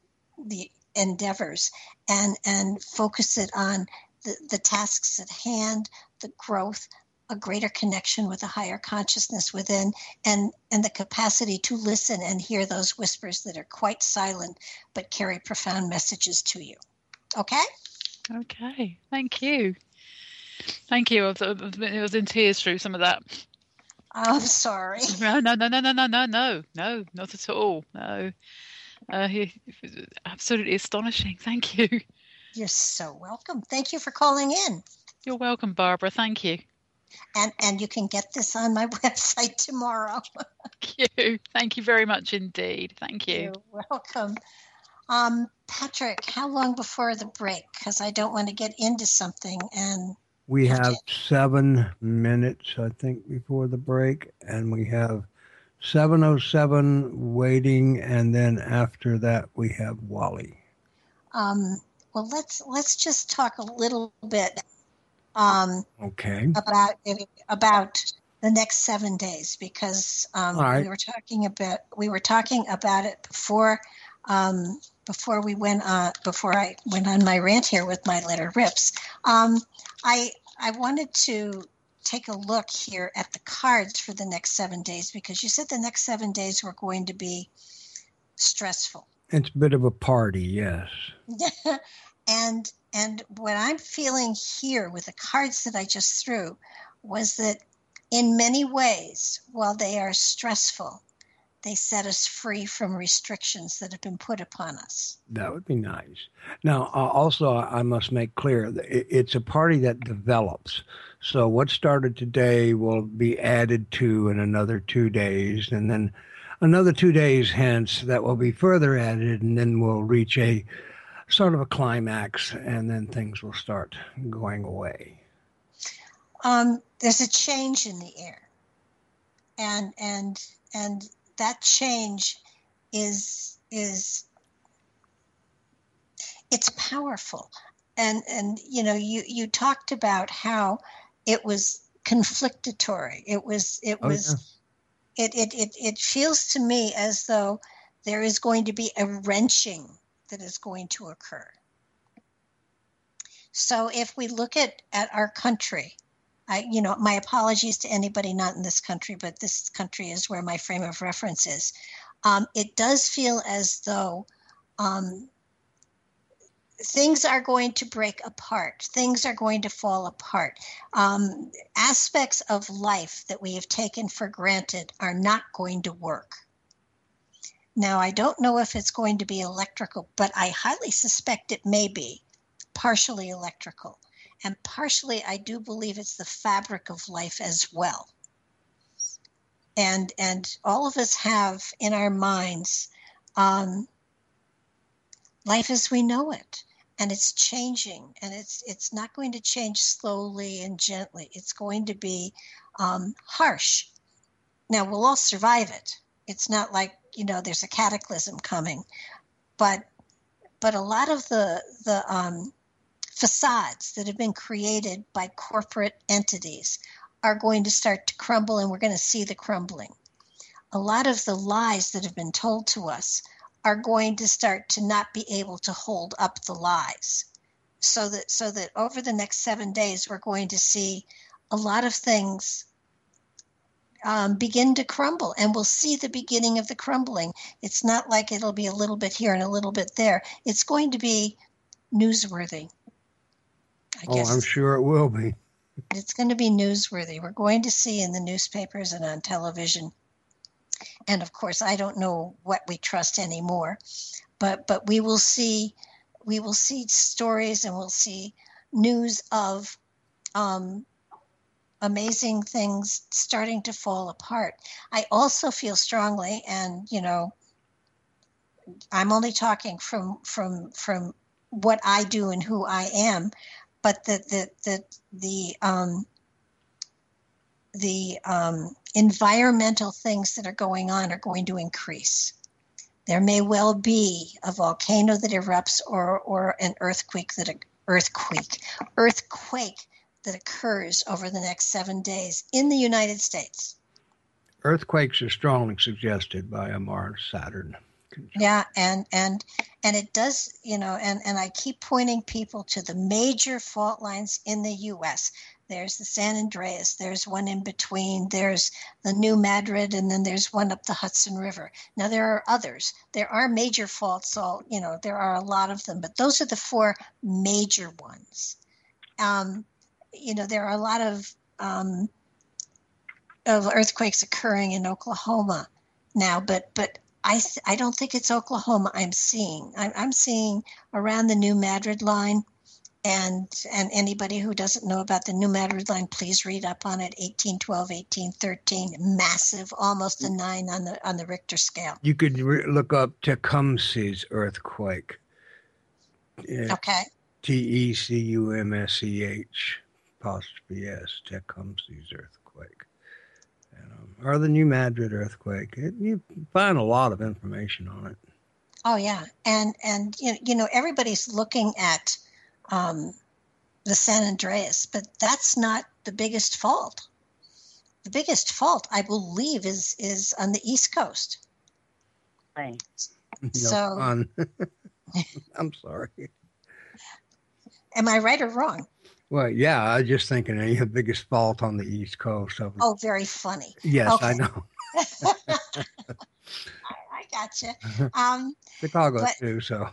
the endeavors and and focus it on the, the tasks at hand the growth a greater connection with a higher consciousness within and and the capacity to listen and hear those whispers that are quite silent but carry profound messages to you. Okay? Okay. Thank you. Thank you. I was, I was in tears through some of that. I'm sorry. No no no no no no no no no not at all. No uh, absolutely astonishing. Thank you. You're so welcome. Thank you for calling in. You're welcome, Barbara. Thank you. And and you can get this on my website tomorrow. Thank you. Thank you very much indeed. Thank you. You're welcome. Um, Patrick, how long before the break? Because I don't want to get into something and We have seven minutes, I think, before the break, and we have 707 waiting, and then after that, we have Wally. Um, well, let's let's just talk a little bit um, Okay. about about the next seven days because um, right. we were talking about we were talking about it before um, before we went on before I went on my rant here with my letter rips. Um, I I wanted to take a look here at the cards for the next seven days because you said the next seven days were going to be stressful. It's a bit of a party, yes. and and what I'm feeling here with the cards that I just threw was that in many ways, while they are stressful, they set us free from restrictions that have been put upon us. That would be nice. Now, uh, also, I must make clear that it's a party that develops. So, what started today will be added to in another two days, and then another two days hence that will be further added, and then we'll reach a sort of a climax, and then things will start going away. Um, there's a change in the air, and and and that change is is it's powerful. And and you know you you talked about how it was conflictatory. It was it Oh, was it, it it it feels to me as though there is going to be a wrenching that is going to occur. So if we look at at our country I, you know, my apologies to anybody not in this country, but this country is where my frame of reference is. Um, it does feel as though um, things are going to break apart, things are going to fall apart. Um, aspects of life that we have taken for granted are not going to work. Now, I don't know if it's going to be electrical, but I highly suspect it may be partially electrical and partially i do believe it's the fabric of life as well. And and all of us have in our minds um, life as we know it. And it's changing and it's it's not going to change slowly and gently. It's going to be um, harsh. Now we'll all survive it. It's not like you know there's a cataclysm coming. But but a lot of the the um, facades that have been created by corporate entities are going to start to crumble and we're going to see the crumbling. A lot of the lies that have been told to us are going to start to not be able to hold up the lies. So that so that over the next 7 days we're going to see a lot of things um, begin to crumble and we'll see the beginning of the crumbling. It's not like it'll be a little bit here and a little bit there. It's going to be newsworthy. I Oh, I'm sure it will be. it's going to be newsworthy. We're going to see in the newspapers and on television. And of course, I don't know what we trust anymore, but but we will see we will see stories and we'll see news of um, amazing things starting to fall apart. I also feel strongly, and you know, I'm only talking from from from what I do and who I am, but the the the the um, the um, environmental things that are going on are going to increase. There may well be a volcano that erupts or or an earthquake that earthquake earthquake that occurs over the next seven days in the United States. Earthquakes are strongly suggested by a Mars Saturn. Conjunction. Yeah, and and and it does, you know, and and I keep pointing people to the major fault lines in the U.S. There's the San Andreas. There's one in between. There's the New Madrid, and then there's one up the Hudson River. Now there are others. There are major faults. All you know, there are a lot of them, but those are the four major ones. Um, you know, there are a lot of um, of earthquakes occurring in Oklahoma now, but but I I don't think it's Oklahoma. I'm seeing I'm, I'm seeing around the New Madrid line, and and anybody who doesn't know about the New Madrid line, please read up on it. 1812, 1813, massive, almost a nine on the on the Richter scale. You could re- look up Tecumseh's earthquake. Yeah, Okay, T E C U M S E H. apostrophe S, Tecumseh's earthquake. And, or the New Madrid earthquake. It, you find a lot of information on it. Oh yeah, and and you know, you know everybody's looking at um, the San Andreas, but that's not the biggest fault. The biggest fault, I believe, is is on the East Coast. Right. So- fun. I'm sorry. Am I right or wrong? Well, yeah, I was just thinking of the biggest fault on the East Coast. Of, Oh, very funny. yes, I know. I, gotcha. Um, Chicago But- too. So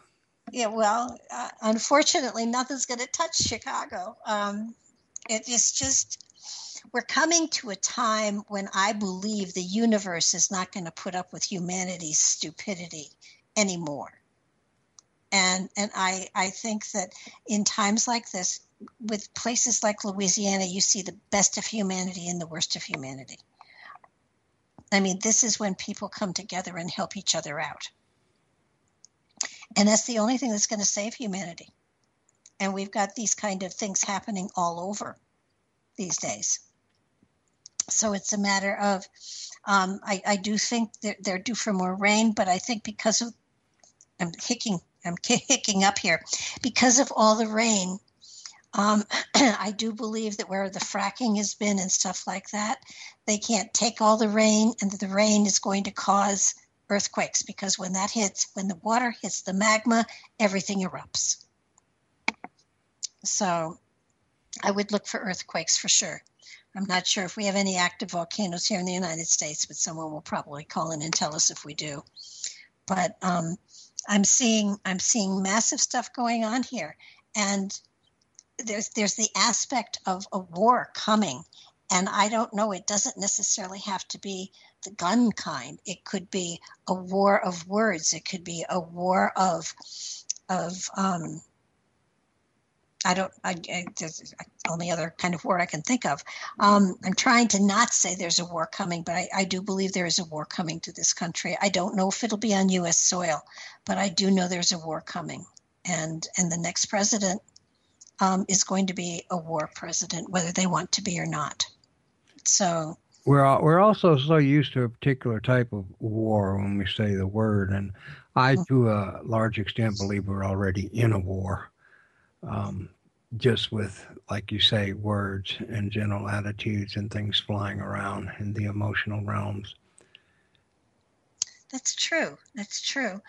yeah, well, uh, unfortunately, nothing's going to touch Chicago. Um, it is just we're coming to a time when I believe the universe is not going to put up with humanity's stupidity anymore. And and I I think that in times like this, with places like Louisiana, you see the best of humanity and the worst of humanity. I mean, this is when people come together and help each other out. And that's the only thing that's going to save humanity. And we've got these kind of things happening all over these days. So it's a matter of, um, I, I do think they're, they're due for more rain, but I think because of, I'm hicking, I'm hicking up here, because of all the rain, um, I do believe that where the fracking has been and stuff like that, they can't take all the rain, and the rain is going to cause earthquakes because when that hits, when the water hits the magma, everything erupts. So I would look for earthquakes for sure. I'm not sure if we have any active volcanoes here in the United States, but someone will probably call in and tell us if we do. But um, I'm seeing I'm seeing massive stuff going on here, and there's there's the aspect of a war coming, and I don't know. It doesn't necessarily have to be the gun kind. It could be a war of words. It could be a war of of um, I don't. I, I there's the only other kind of war I can think of. Um, I'm trying to not say there's a war coming, but I, I do believe there is a war coming to this country. I don't know if it'll be on U.S. soil, but I do know there's a war coming, and and the next president um, is going to be a war president, whether they want to be or not. So we're al- we're also so used to a particular type of war when we say the word, and I, to a large extent, believe we're already in a war. Um, just with, like you say, words and general attitudes and things flying around in the emotional realms. That's true. That's true.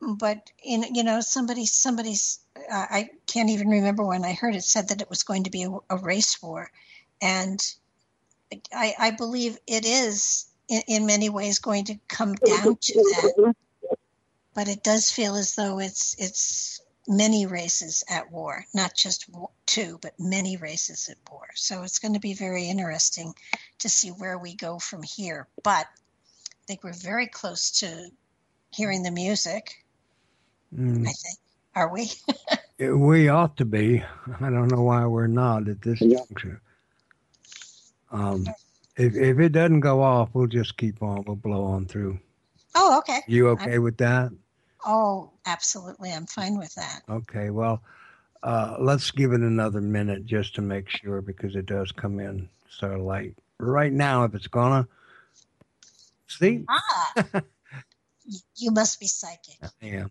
But in you know somebody somebody's uh, I can't even remember when I heard it said that it was going to be a, a race war, and I, I believe it is in, in many ways going to come down to that. But it does feel as though it's it's many races at war, not just two, but many races at war. So it's going to be very interesting to see where we go from here. But I think we're very close to hearing the music. Mm, I think. Are we? it- we ought to be. I don't know why we're not at this juncture. Um, if if it doesn't go off, we'll just keep on. We'll blow on through. Oh, okay. You okay with that? Oh, absolutely. I'm fine with that. Okay, well, uh, let's give it another minute just to make sure because it does come in so late. Right now, if it's gonna see, Ah, you must be psychic. I am.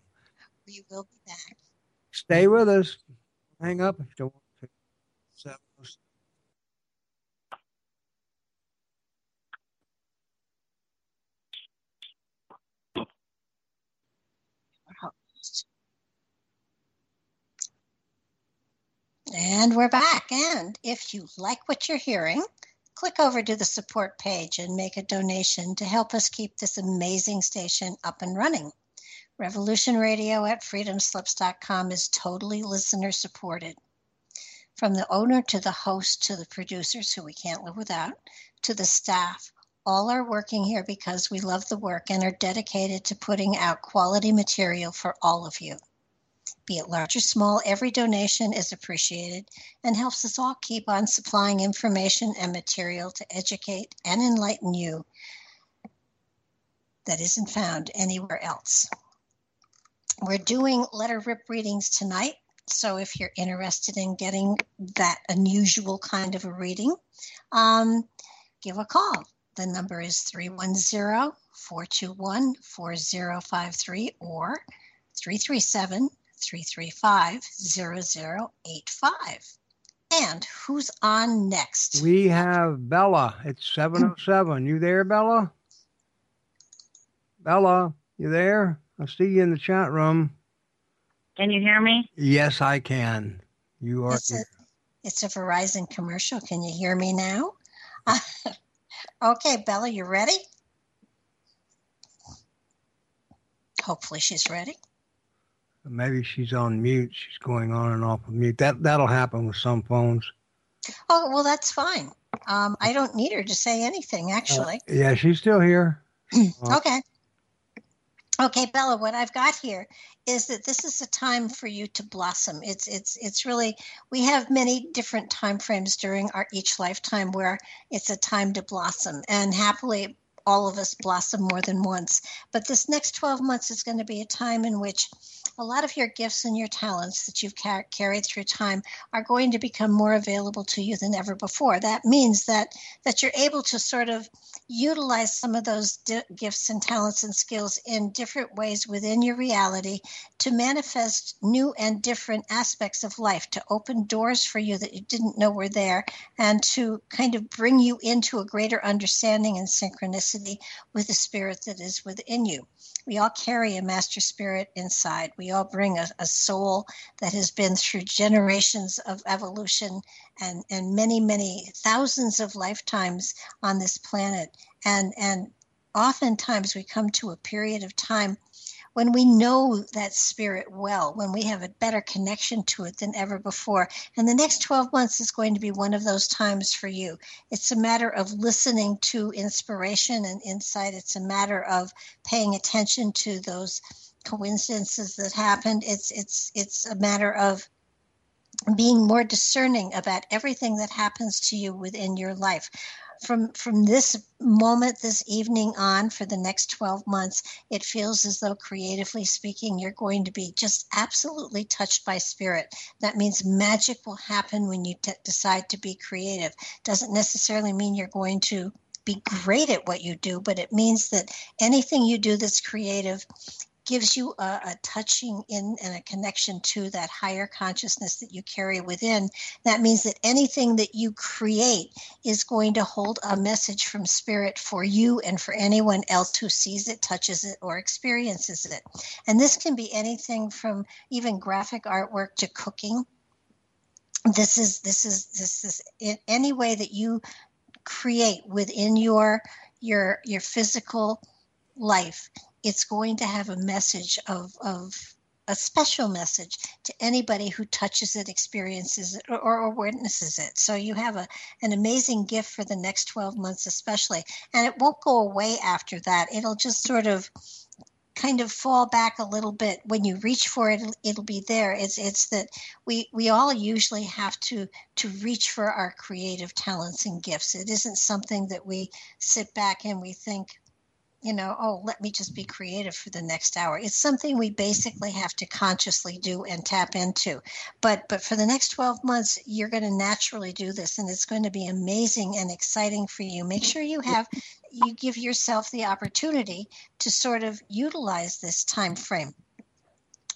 We will be back. Stay with us. Hang up if you don't want to. So, And we're back. And if you like what you're hearing, click over to the support page and make a donation to help us keep this amazing station up and running. Revolution Radio at freedomslips.com is totally listener supported. From the owner to the host to the producers, who we can't live without, to the staff, all are working here because we love the work and are dedicated to putting out quality material for all of you. Be it large or small, every donation is appreciated and helps us all keep on supplying information and material to educate and enlighten you that isn't found anywhere else. We're doing letter rip readings tonight, So if you're interested in getting that unusual kind of a reading, um, give a call. The number is 310 421 4053 or 337 335 0085. And who's on next? We have Bella. It's 707. You there, Bella? Bella, you there? I see you in the chat room. Can you hear me? Yes, I can. You are. It's a, it's a Verizon commercial. Can you hear me now? okay, Bella, you ready? Hopefully, she's ready. Maybe she's on mute. She's going on and off of mute. That that'll happen with some phones. Oh well, that's fine. Um, I don't need her to say anything, actually. Uh, yeah, she's still here. okay. Okay, Bella, what I've got here is that this is a time for you to blossom. It's it's it's really we have many different time frames during our each lifetime where it's a time to blossom. And happily all of us blossom more than once. But this next 12 months is going to be a time in which a lot of your gifts and your talents that you've car- carried through time are going to become more available to you than ever before. That means that that you're able to sort of utilize some of those di- gifts and talents and skills in different ways within your reality to manifest new and different aspects of life, to open doors for you that you didn't know were there, and to kind of bring you into a greater understanding and synchronicity with the spirit that is within you. We all carry a master spirit inside. We all bring a, a soul that has been through generations of evolution and, and many, many thousands of lifetimes on this planet. And, and oftentimes we come to a period of time when we know that spirit well, when we have a better connection to it than ever before. And the next 12 months is going to be one of those times for you. It's a matter of listening to inspiration and insight, it's a matter of paying attention to those coincidences that happened. It's it's it's a matter of being more discerning about everything that happens to you within your life. From from this moment this evening on for the next 12 months it feels as though creatively speaking you're going to be just absolutely touched by spirit. That means magic will happen when you t- decide to be creative. Doesn't necessarily mean you're going to be great at what you do but it means that anything you do that's creative gives you a, a, touching in and a connection to that higher consciousness that you carry within. That means that anything that you create is going to hold a message from spirit for you and for anyone else who sees it, touches it, or experiences it. And this can be anything from even graphic artwork to cooking. This is this is this is in any way that you create within your your your physical life it's going to have a message of, of a special message to anybody who touches it, experiences it, or, or, witnesses it. So you have a, an amazing gift for the next 12 months, especially. And it won't go away after that. It'll just sort of kind of fall back a little bit when you reach for it it'll be there it's it's that we we all usually have to to reach for our creative talents and gifts it isn't something that we sit back and we think you know, oh, let me just be creative for the next hour. It's something we basically have to consciously do and tap into. But but for the next 12 months, you're going to naturally do this and it's going to be amazing and exciting for you. Make sure you have you give yourself the opportunity to sort of utilize this time frame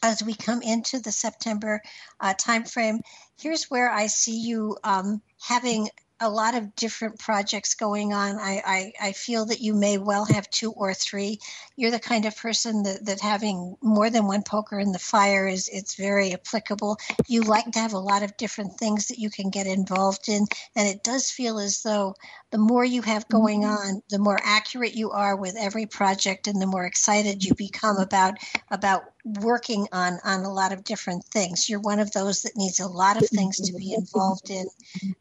as we come into the September uh, timeframe, here's where I see you um, having a lot of different projects going on. I, I, I, feel that you may well have two or three. You're the kind of person that, that having more than one poker in the fire is it's very applicable. You like to have a lot of different things that you can get involved in. And it does feel as though the more you have going mm-hmm. on, the more accurate you are with every project and the more excited you become about about working on on a lot of different things. You're one of those that needs a lot of things to be involved in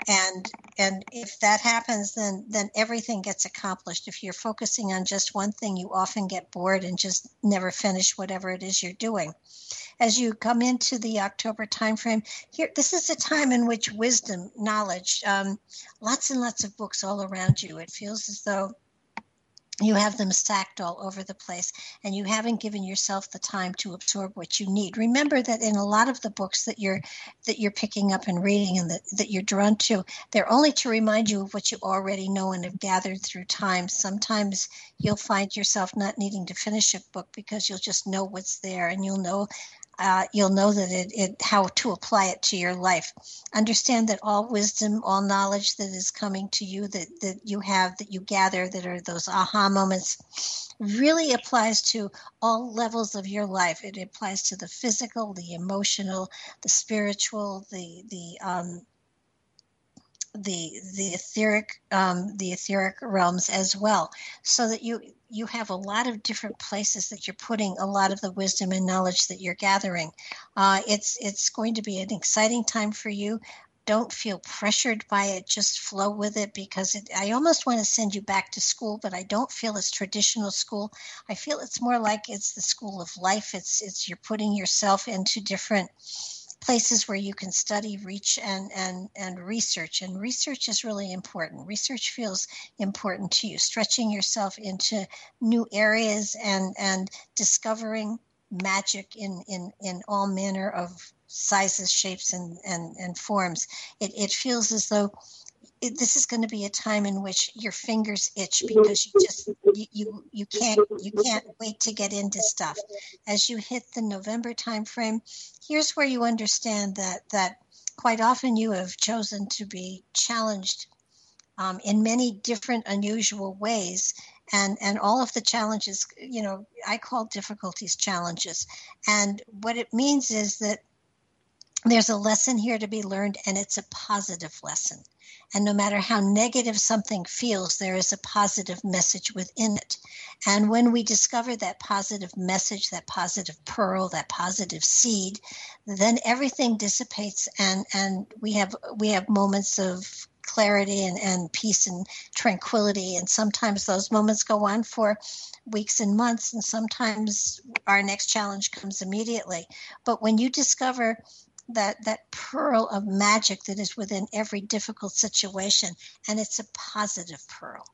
and and if that happens then then everything gets accomplished. If you're focusing on just one thing, you often get bored and just never finish whatever it is you're doing. As you come into the October timeframe, here this is a time in which wisdom, knowledge, um, lots and lots of books all around you. It feels as though you have them stacked all over the place and you haven't given yourself the time to absorb what you need. Remember that in a lot of the books that you're that you're picking up and reading and that, that you're drawn to they're only to remind you of what you already know and have gathered through time. Sometimes you'll find yourself not needing to finish a book because you'll just know what's there and you'll know uh, you'll know that it, it how to apply it to your life. Understand that all wisdom, all knowledge that is coming to you, that that you have, that you gather, that are those aha moments, really applies to all levels of your life. It applies to the physical, the emotional, the spiritual, the the um, the the etheric um, the etheric realms as well so that you you have a lot of different places that you're putting a lot of the wisdom and knowledge that you're gathering. Uh, it's it's going to be an exciting time for you. Don't feel pressured by it. Just flow with it because it, i almost want to send you back to school but i don't feel it's traditional school. I feel it's more like it's the school of life. It's it's you're putting yourself into different places where you can study, reach, and, and, and research. And research is really important. Research feels important to you, stretching yourself into new areas and, and discovering magic in, in, in all manner of sizes, shapes, and, and, and forms. It, it feels as though it, this is going to be a time in which your fingers itch because you just you, you you can't you can't wait to get into stuff. As you hit the november time frame here's where you understand that that quite often you have chosen to be challenged um, in many different unusual ways. And and all of the challenges you know i call difficulties challenges. And what it means is that there's a lesson here to be learned and it's a positive lesson and no matter how negative something feels, there is a positive message within it. And when we discover that positive message, that positive pearl, that positive seed, then everything dissipates and, and we have we have moments of clarity and, and peace and tranquility. And sometimes those moments go on for weeks and months, and sometimes our next challenge comes immediately. But when you discover that that pearl of magic that is within every difficult situation and it's a positive pearl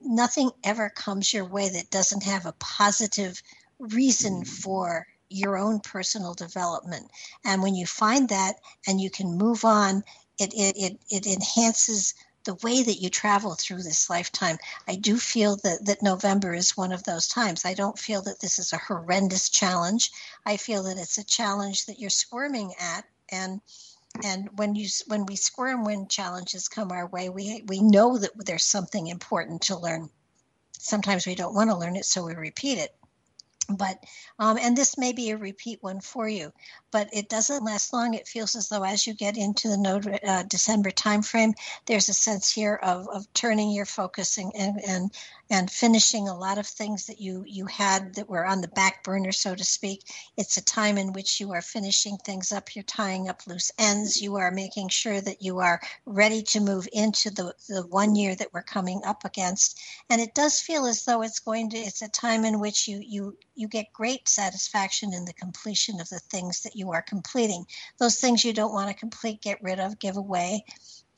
nothing ever comes your way that doesn't have a positive reason mm. for your own personal development and when you find that and you can move on it it it, it enhances the way that you travel through this lifetime. I do feel that, that November is one of those times. I don't feel that this is a horrendous challenge. I feel that it's a challenge that you're squirming at and and when you when we squirm when challenges come our way we we know that there's something important to learn. Sometimes we don't want to learn it so we repeat it. But um, and this may be a repeat one for you but it doesn't last long. It feels as though as you get into the node uh, december timeframe there's a sense here of, of turning your focus and, and, and and finishing a lot of things that you you had that were on the back burner so to speak. It's a time in which you are finishing things up. You're tying up loose ends. You are making sure that you are ready to move into the the one year that we're coming up against. And it does feel as though it's going to it's a time in which you you you get great satisfaction in the completion of the things that you are completing. Those things you don't want to complete get rid of give away.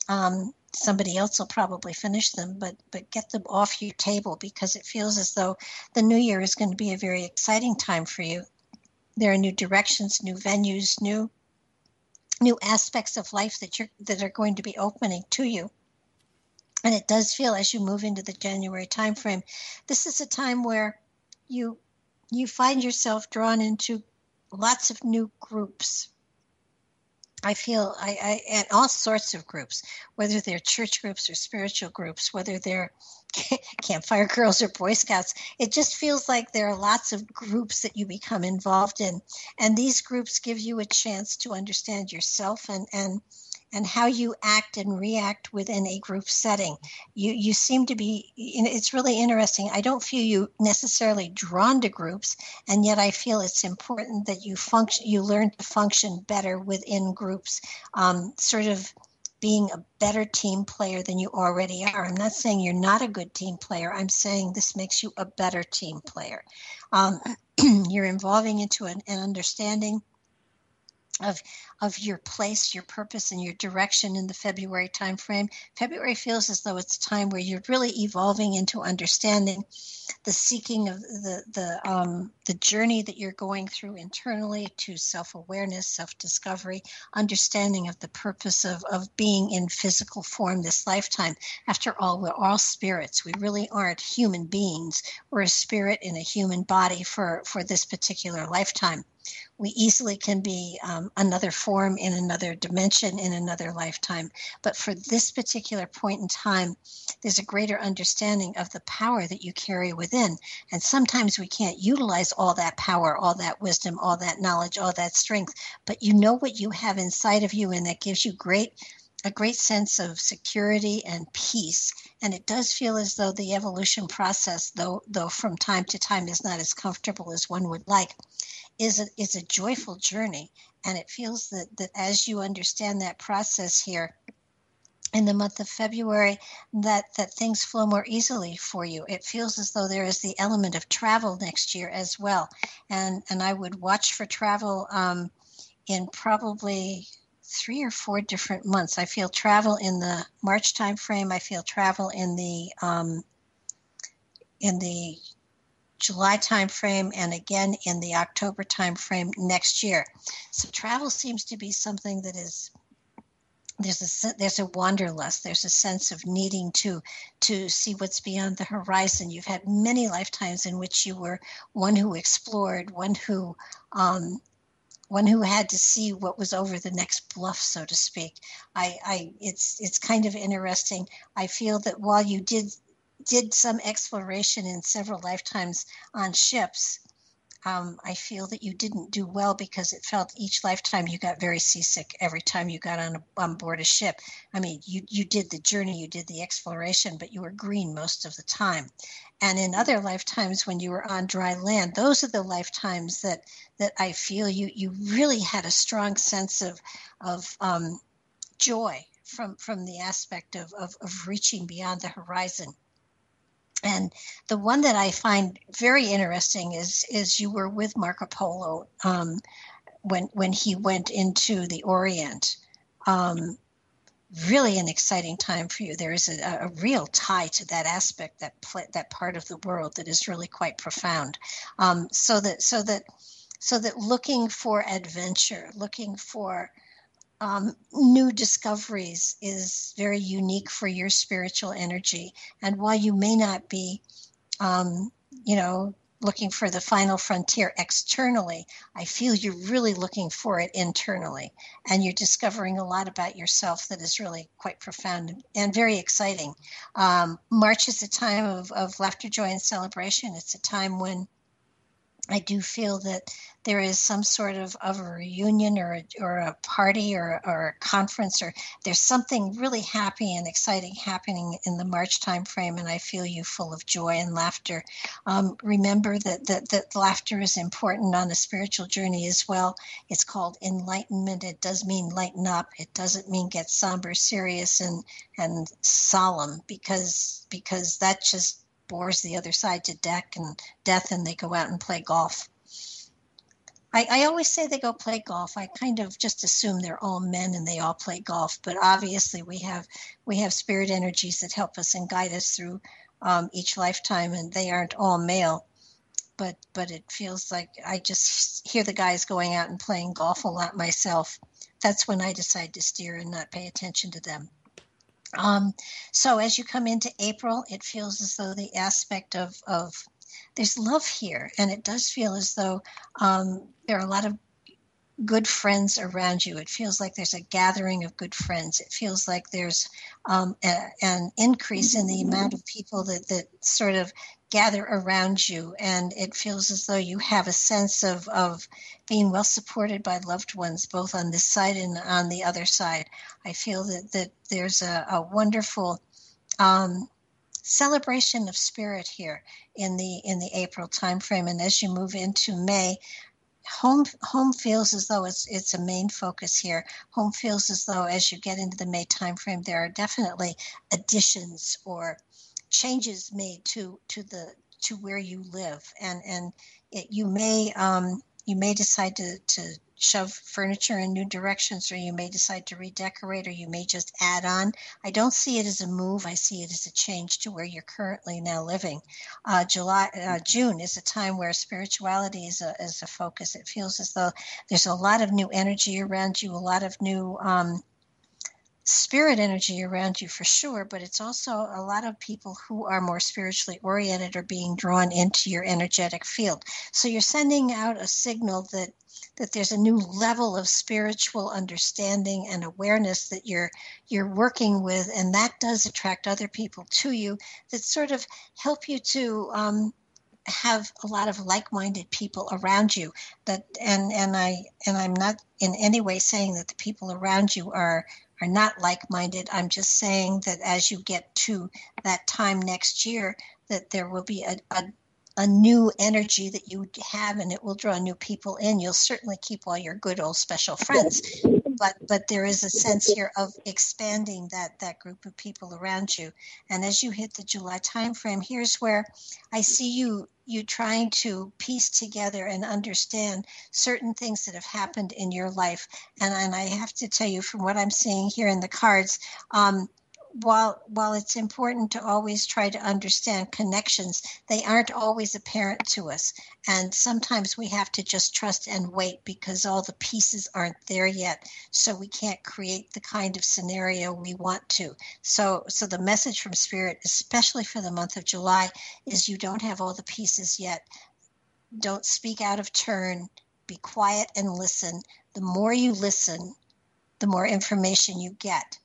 Um, somebody else will probably finish them but but get them off your table because it feels as though the new year is going to be a very exciting time for you. There are new directions new venues new new aspects of life that you're that are going to be opening to you. And it does feel as you move into the january timeframe this is a time where you you find yourself drawn into lots of new groups. I feel I, I and all sorts of groups, whether they're church groups or spiritual groups, whether they're campfire girls or boy scouts it just feels like there are lots of groups that you become involved in. And these groups give you a chance to understand yourself and and and how you act and react within a group setting. You you seem to be it's really interesting. I don't feel you necessarily drawn to groups, and yet I feel it's important that you function you learn to function better within groups. Um, sort of being a better team player than you already are. I'm not saying you're not a good team player. I'm saying this makes you a better team player. Um, you're evolving into an, an understanding of of your place, your purpose, and your direction in the February timeframe. February feels as though it's a time where you're really evolving into understanding the seeking of the the um, the journey that you're going through internally to self awareness, self discovery, understanding of the purpose of of being in physical form this lifetime. After all, we're all spirits. We really aren't human beings. We're a spirit in a human body for for this particular lifetime we easily can be um, another form in another dimension in another lifetime. But for this particular point in time, there's a greater understanding of the power that you carry within. And sometimes we can't utilize all that power, all that wisdom, all that knowledge, all that strength, but you know what you have inside of you, and that gives you great a great sense of security and peace and it does feel as though the evolution process though though from time to time is not as comfortable as one would like is a, is a joyful journey. And it feels that, that as you understand that process here, in the month of February that that things flow more easily for you. It feels as though there is the element of travel next year as well, and and I would watch for travel um, in probably three or four different months. I feel travel in the March timeframe. I feel travel in the um, in the July timeframe and again in the October timeframe next year. So travel seems to be something that is there's a there's a wanderlust. There's a sense of needing to to see what's beyond the horizon. You've had many lifetimes in which you were one who explored one who um, one who had to see what was over the next bluff so to speak. I i it's it's kind of interesting. I feel that while you did did some exploration in several lifetimes on ships, um, I feel that you didn't do well because it felt each lifetime you got very seasick every time you got on, a, on board a ship. I mean, you, you did the journey, you did the exploration, but you were green most of the time. And in other lifetimes when you were on dry land, those are the lifetimes that, that I feel you, you really had a strong sense of, of um, joy from, from the aspect of, of, of reaching beyond the horizon and the one that I find very interesting is is you were with Marco Polo um, when when he went into the Orient. Um, really an exciting time for you. There is a, a real tie to that aspect, that that part of the world that is really quite profound. Um, so that so that so that looking for adventure, looking for um, new discoveries is very unique for your spiritual energy. And while you may not be, um, you know, looking for the final frontier externally, I feel you're really looking for it internally. And you're discovering a lot about yourself that is really quite profound and very exciting. Um, March is a time of, of laughter, joy, and celebration. It's a time when I do feel that there is some sort of, of a reunion or a, or a party or, or a conference or there's something really happy and exciting happening in the March timeframe, and I feel you full of joy and laughter. Um, remember that, that that laughter is important on a spiritual journey as well. It's called enlightenment. It does mean lighten up. It doesn't mean get somber, serious, and and solemn because because that just bores the other side to deck and death and they go out and play golf. I, I always say they go play golf. I kind of just assume they're all men and they all play golf, but obviously we have we have spirit energies that help us and guide us through um, each lifetime, and they aren't all male. But but it feels like I just hear the guys going out and playing golf a lot myself. That's when I decide to steer and not pay attention to them. Um, so as you come into April, it feels as though the aspect of, of there's love here, and it does feel as though um, there are a lot of good friends around you. It feels like there's a gathering of good friends. It feels like there's um, a, an increase in the amount of people that, that sort of gather around you and it feels as though you have a sense of, of being well supported by loved ones both on this side and on the other side. I feel that, that there's a, a wonderful um, celebration of spirit here in the in the april timeframe. And as you move into may home home feels as though it's it's a main focus here. Home feels as though as you get into the may timeframe there are definitely additions or changes made to to the to where you live and and it, you may um, you may decide to, to shove furniture in new directions, or you may decide to redecorate, or you may just add on. I don't see it as a move. I see it as a change to where you're currently now living. Uh, July, uh, June is a time where spirituality is a, is a focus. It feels as though there's a lot of new energy around you, a lot of new um, spirit energy around you for sure, but it's also a lot of people who are more spiritually oriented are being drawn into your energetic field. So you're sending out a signal that that there's a new level of spiritual understanding and awareness that you're you're working with, and that does attract other people to you that sort of help you to um, have a lot of like-minded people around you that and and I and I'm not in any way saying that the people around you are are not like-minded. I'm just saying that as you get to that time next year that there will be a, a a new energy that you have and it will draw new people in. You'll certainly keep all your good old special friends but but there is a sense here of expanding that that group of people around you. And as you hit the july timeframe here's where i see you you trying to piece together and understand certain things that have happened in your life. And and i have to tell you from what i'm seeing here in the cards um, while while it's important to always try to understand connections they aren't always apparent to us. And sometimes we have to just trust and wait because all the pieces aren't there yet. So we can't create the kind of scenario we want to. So so the message from spirit especially for the month of july is you don't have all the pieces yet. Don't speak out of turn. Be quiet and listen. The more you listen the more information you get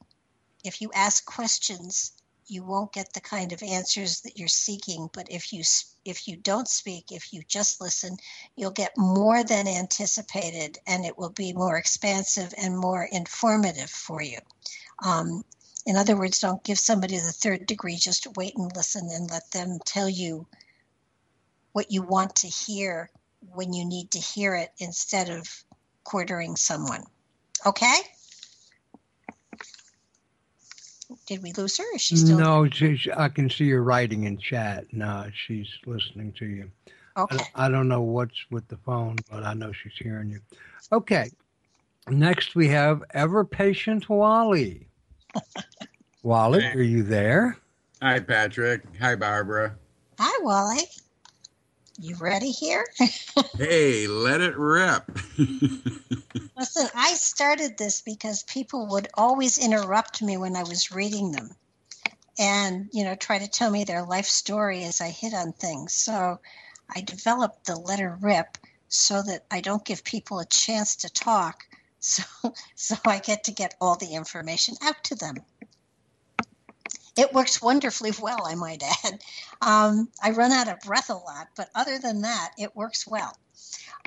if you ask questions, you won't get the kind of answers that you're seeking. But if you if you don't speak, if you just listen, you'll get more than anticipated, and it will be more expansive and more informative for you. Um, in other words, don't give somebody the third degree. Just wait and listen, and let them tell you what you want to hear when you need to hear it, instead of quartering someone. Okay. Did we lose her? Is she still? No, she, I can see her writing in chat. No, she's listening to you. Okay. I, I don't know what's with the phone, but I know she's hearing you. Okay. Next, we have ever patient Wally. Wally, are you there? Hi, Patrick. Hi, Barbara. Hi, Wally. You ready here? hey, let it rip. Listen, I started this because people would always interrupt me when I was reading them and, you know, try to tell me their life story as I hit on things. So I developed the letter rip so that I don't give people a chance to talk. So, so I get to get all the information out to them. It works wonderfully well, I might add. Um, I run out of breath a lot, but other than that, it works well.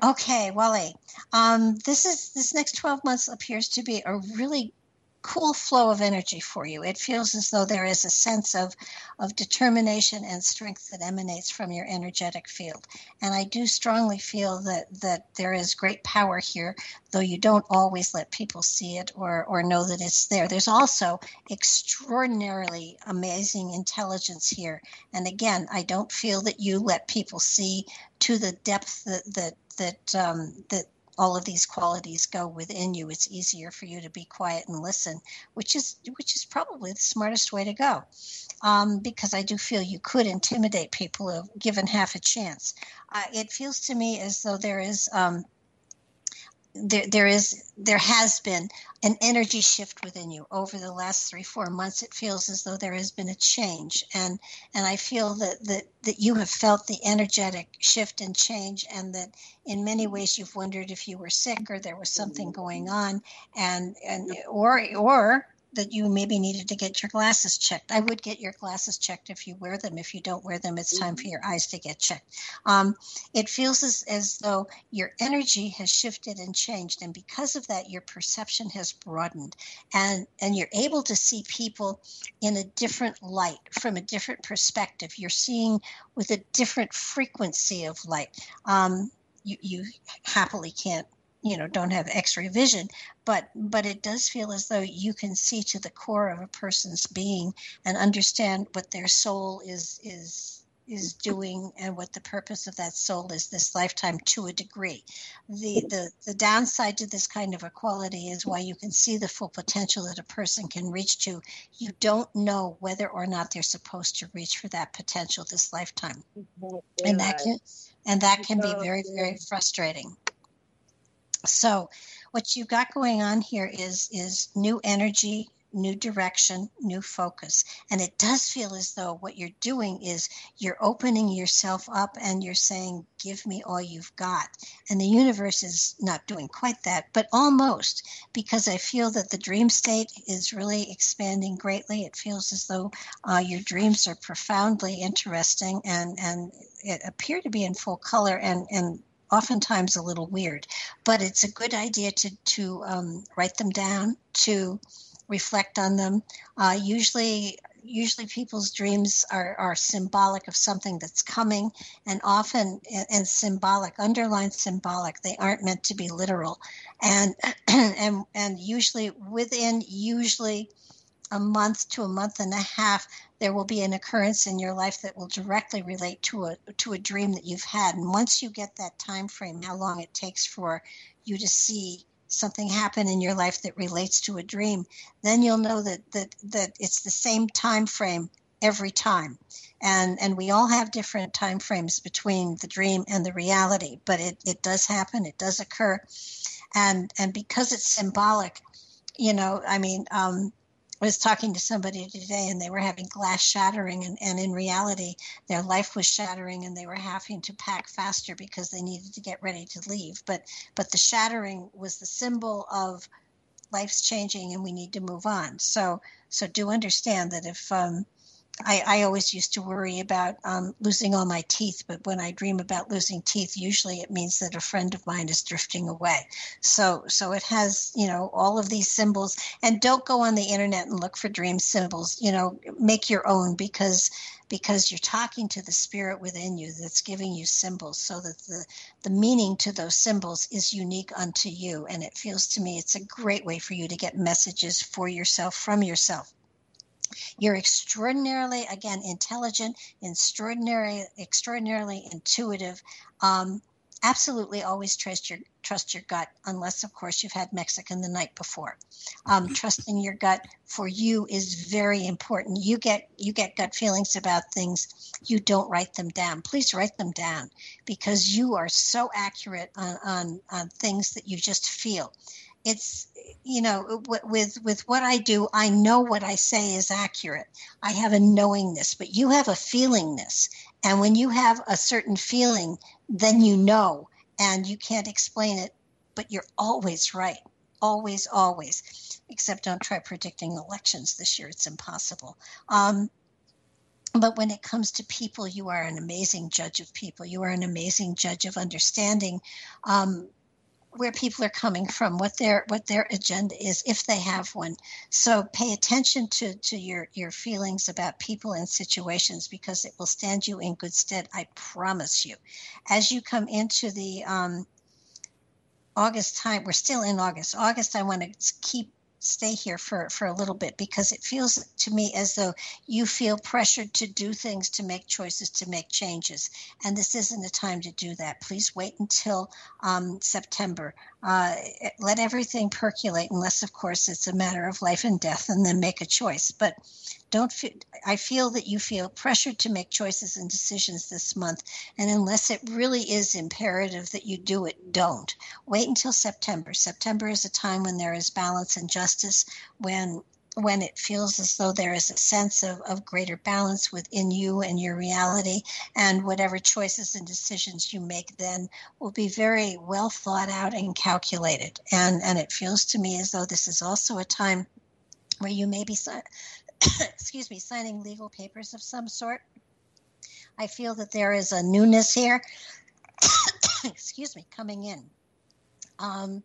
Okay, Wally. Um, this is this next 12 months appears to be a really cool flow of energy for you. It feels as though there is a sense of, of determination and strength that emanates from your energetic field. And I do strongly feel that, that there is great power here, though you don't always let people see it or, or know that it's there. There's also extraordinarily amazing intelligence here. And again, I don't feel that you let people see to the depth that, that, that, um, that all of these qualities go within you. It's easier for you to be quiet and listen which is which is probably the smartest way to go. Um, because i do feel you could intimidate people if given half a chance. Uh, it feels to me as though there is um, there, there is there has been an energy shift within you over the last three four months. It feels as though there has been a change. And and i feel that that that you have felt the energetic shift and change and that in many ways you've wondered if you were sick or there was something mm-hmm. going on and and or or that you maybe needed to get your glasses checked. I would get your glasses checked if you wear them. If you don't wear them, it's time for your eyes to get checked. Um, it feels as, as though your energy has shifted and changed, and because of that, your perception has broadened, and and you're able to see people in a different light, from a different perspective. You're seeing with a different frequency of light. Um, you, you happily can't you know don't have x-ray vision but but it does feel as though you can see to the core of a person's being and understand what their soul is is is doing and what the purpose of that soul is this lifetime to a degree. The, the, the downside to this kind of equality is why you can see the full potential that a person can reach to. You don't know whether or not they're supposed to reach for that potential this lifetime. And that can, and that can be very, very frustrating. So, what you've got going on here is is new energy, new direction, new focus. And it does feel as though what you're doing is you're opening yourself up and you're saying, Give me all you've got. And the universe is not doing quite that, but almost, because I feel that the dream state is really expanding greatly. It feels as though uh, your dreams are profoundly interesting and, and it appear to be in full color and, and oftentimes a little weird, but it's a good idea to to um, write them down, to reflect on them. Uh, usually, usually people's dreams are, are symbolic of something that's coming, and often and symbolic, underlined symbolic. They aren't meant to be literal, and and and usually within usually a month to a month and a half there will be an occurrence in your life that will directly relate to a to a dream that you've had. And once you get that time frame how long it takes for you to see something happen in your life that relates to a dream then you'll know that that that it's the same time frame every time. And and we all have different time frames between the dream and the reality but it it does happen. It does occur. And and because it's symbolic you know i mean um Was talking to somebody today and they were having glass shattering and, and in reality their life was shattering and they were having to pack faster because they needed to get ready to leave. But but the shattering was the symbol of life's changing and we need to move on. So so do understand that if um, I, I always used to worry about um, losing all my teeth, but when I dream about losing teeth, usually it means that a friend of mine is drifting away. So, so it has, you know, all of these symbols. And don't go on the internet and look for dream symbols. You know, make your own because because you're talking to the spirit within you that's giving you symbols, so that the the meaning to those symbols is unique unto you. And it feels to me it's a great way for you to get messages for yourself from yourself. You're extraordinarily, again, intelligent, extraordinary, extraordinarily intuitive. Um, absolutely always trust your trust your gut unless of course you've had mexican the night before. Um, trusting your gut for you is very important. You get you get gut feelings about things. You don't write them down. Please write them down because you are so accurate on on, on things that you just feel. It's you know with with what i do i know what i say is accurate. I have a knowingness but you have a feelingness and when you have a certain feeling then you know and you can't explain it but you're always right. Always always. Except don't try predicting elections this year. It's impossible. Um, but when it comes to people you are an amazing judge of people. You are an amazing judge of understanding. Um, where people are coming from, what their what their agenda is, if they have one. So pay attention to to your your feelings about people and situations because it will stand you in good stead. I promise you. As you come into the um, August time, we're still in August. August, I want to keep stay here for, for a little bit because it feels to me as though you feel pressured to do things, to make choices, to make changes. And this isn't the time to do that. Please wait until um, September. Uh, let everything percolate, unless, of course, it's a matter of life and death, and then make a choice. But don't feel, I feel that you feel pressured to make choices and decisions this month. And unless it really is imperative that you do it, don't. Wait until September. September is a time when there is balance and justice, when when it feels as though there is a sense of, of greater balance within you and your reality, and whatever choices and decisions you make then will be very well thought out and calculated. And, and it feels to me as though this is also a time where you may be excuse me, signing legal papers of some sort. I feel that there is a newness here, excuse me, coming in. Um,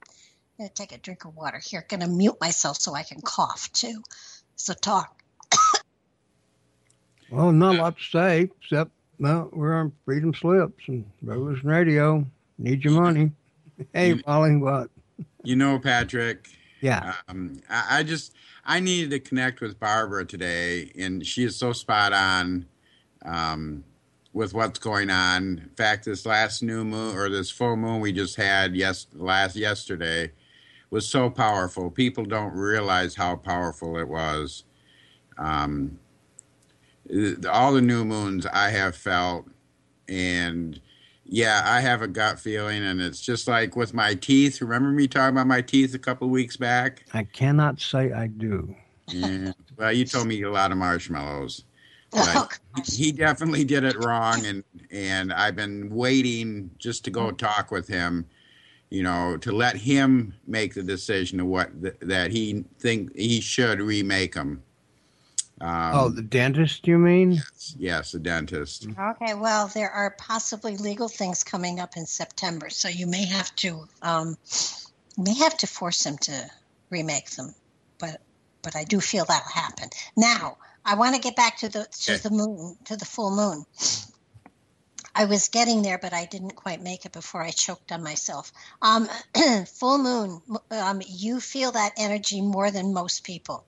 I'm going to take a drink of water here. Going to mute myself so I can cough too. So talk. well, not a lot to say except well, we're on Freedom Slips and Revolution Radio. Need your money. Hey, you, Molly, what? You know, Patrick. Yeah. Um, I, I just I needed to connect with Barbara today, and she is so spot on. Um, with what's going on. In fact, this last new moon or this full moon we just had yes last yesterday was so powerful. People don't realize how powerful it was. Um, all the new moons I have felt, and yeah, I have a gut feeling, and it's just like with my teeth. Remember me talking about my teeth a couple of weeks back? I cannot say I do. Yeah. well, you told me a lot of marshmallows. But he definitely did it wrong, and and I've been waiting just to go talk with him, you know, to let him make the decision of what th- that he think he should remake them. Um, oh, the dentist, you mean? Yes, yes, the dentist. Okay, well, there are possibly legal things coming up in September, so you may have to um, may have to force him to remake them, but but I do feel that'll happen. Now, I want to get back to the to Okay. the moon, to the full moon. I was getting there, but I didn't quite make it before I choked on myself. Um, full moon, um, you feel that energy more than most people,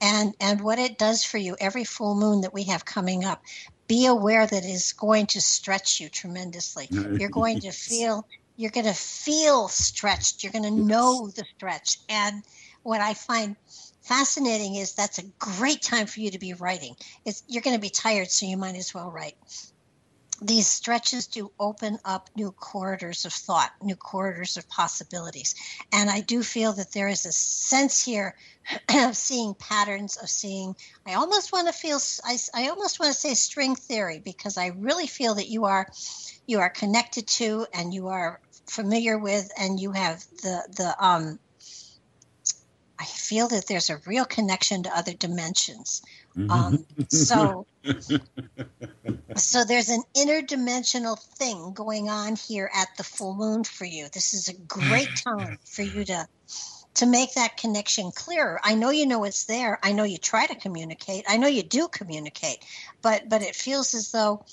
and and what it does for you every full moon that we have coming up. Be aware that it is going to stretch you tremendously. You're going to feel you're going to feel stretched. You're going to know the stretch. And what I find fascinating is that's a great time for you to be writing. It's, you're going to be tired, so you might as well write. These stretches do open up new corridors of thought, new corridors of possibilities. And I do feel that there is a sense here of seeing patterns, of seeing. I almost want to feel, I, I almost want to say string theory because I really feel that you are you are connected to and you are familiar with and you have the the um i feel that there's a real connection to other dimensions um so so there's an interdimensional thing going on here at the full moon for you. This is a great time for you to to make that connection clearer. I know you know it's there. I know you try to communicate. I know you do communicate but but it feels as though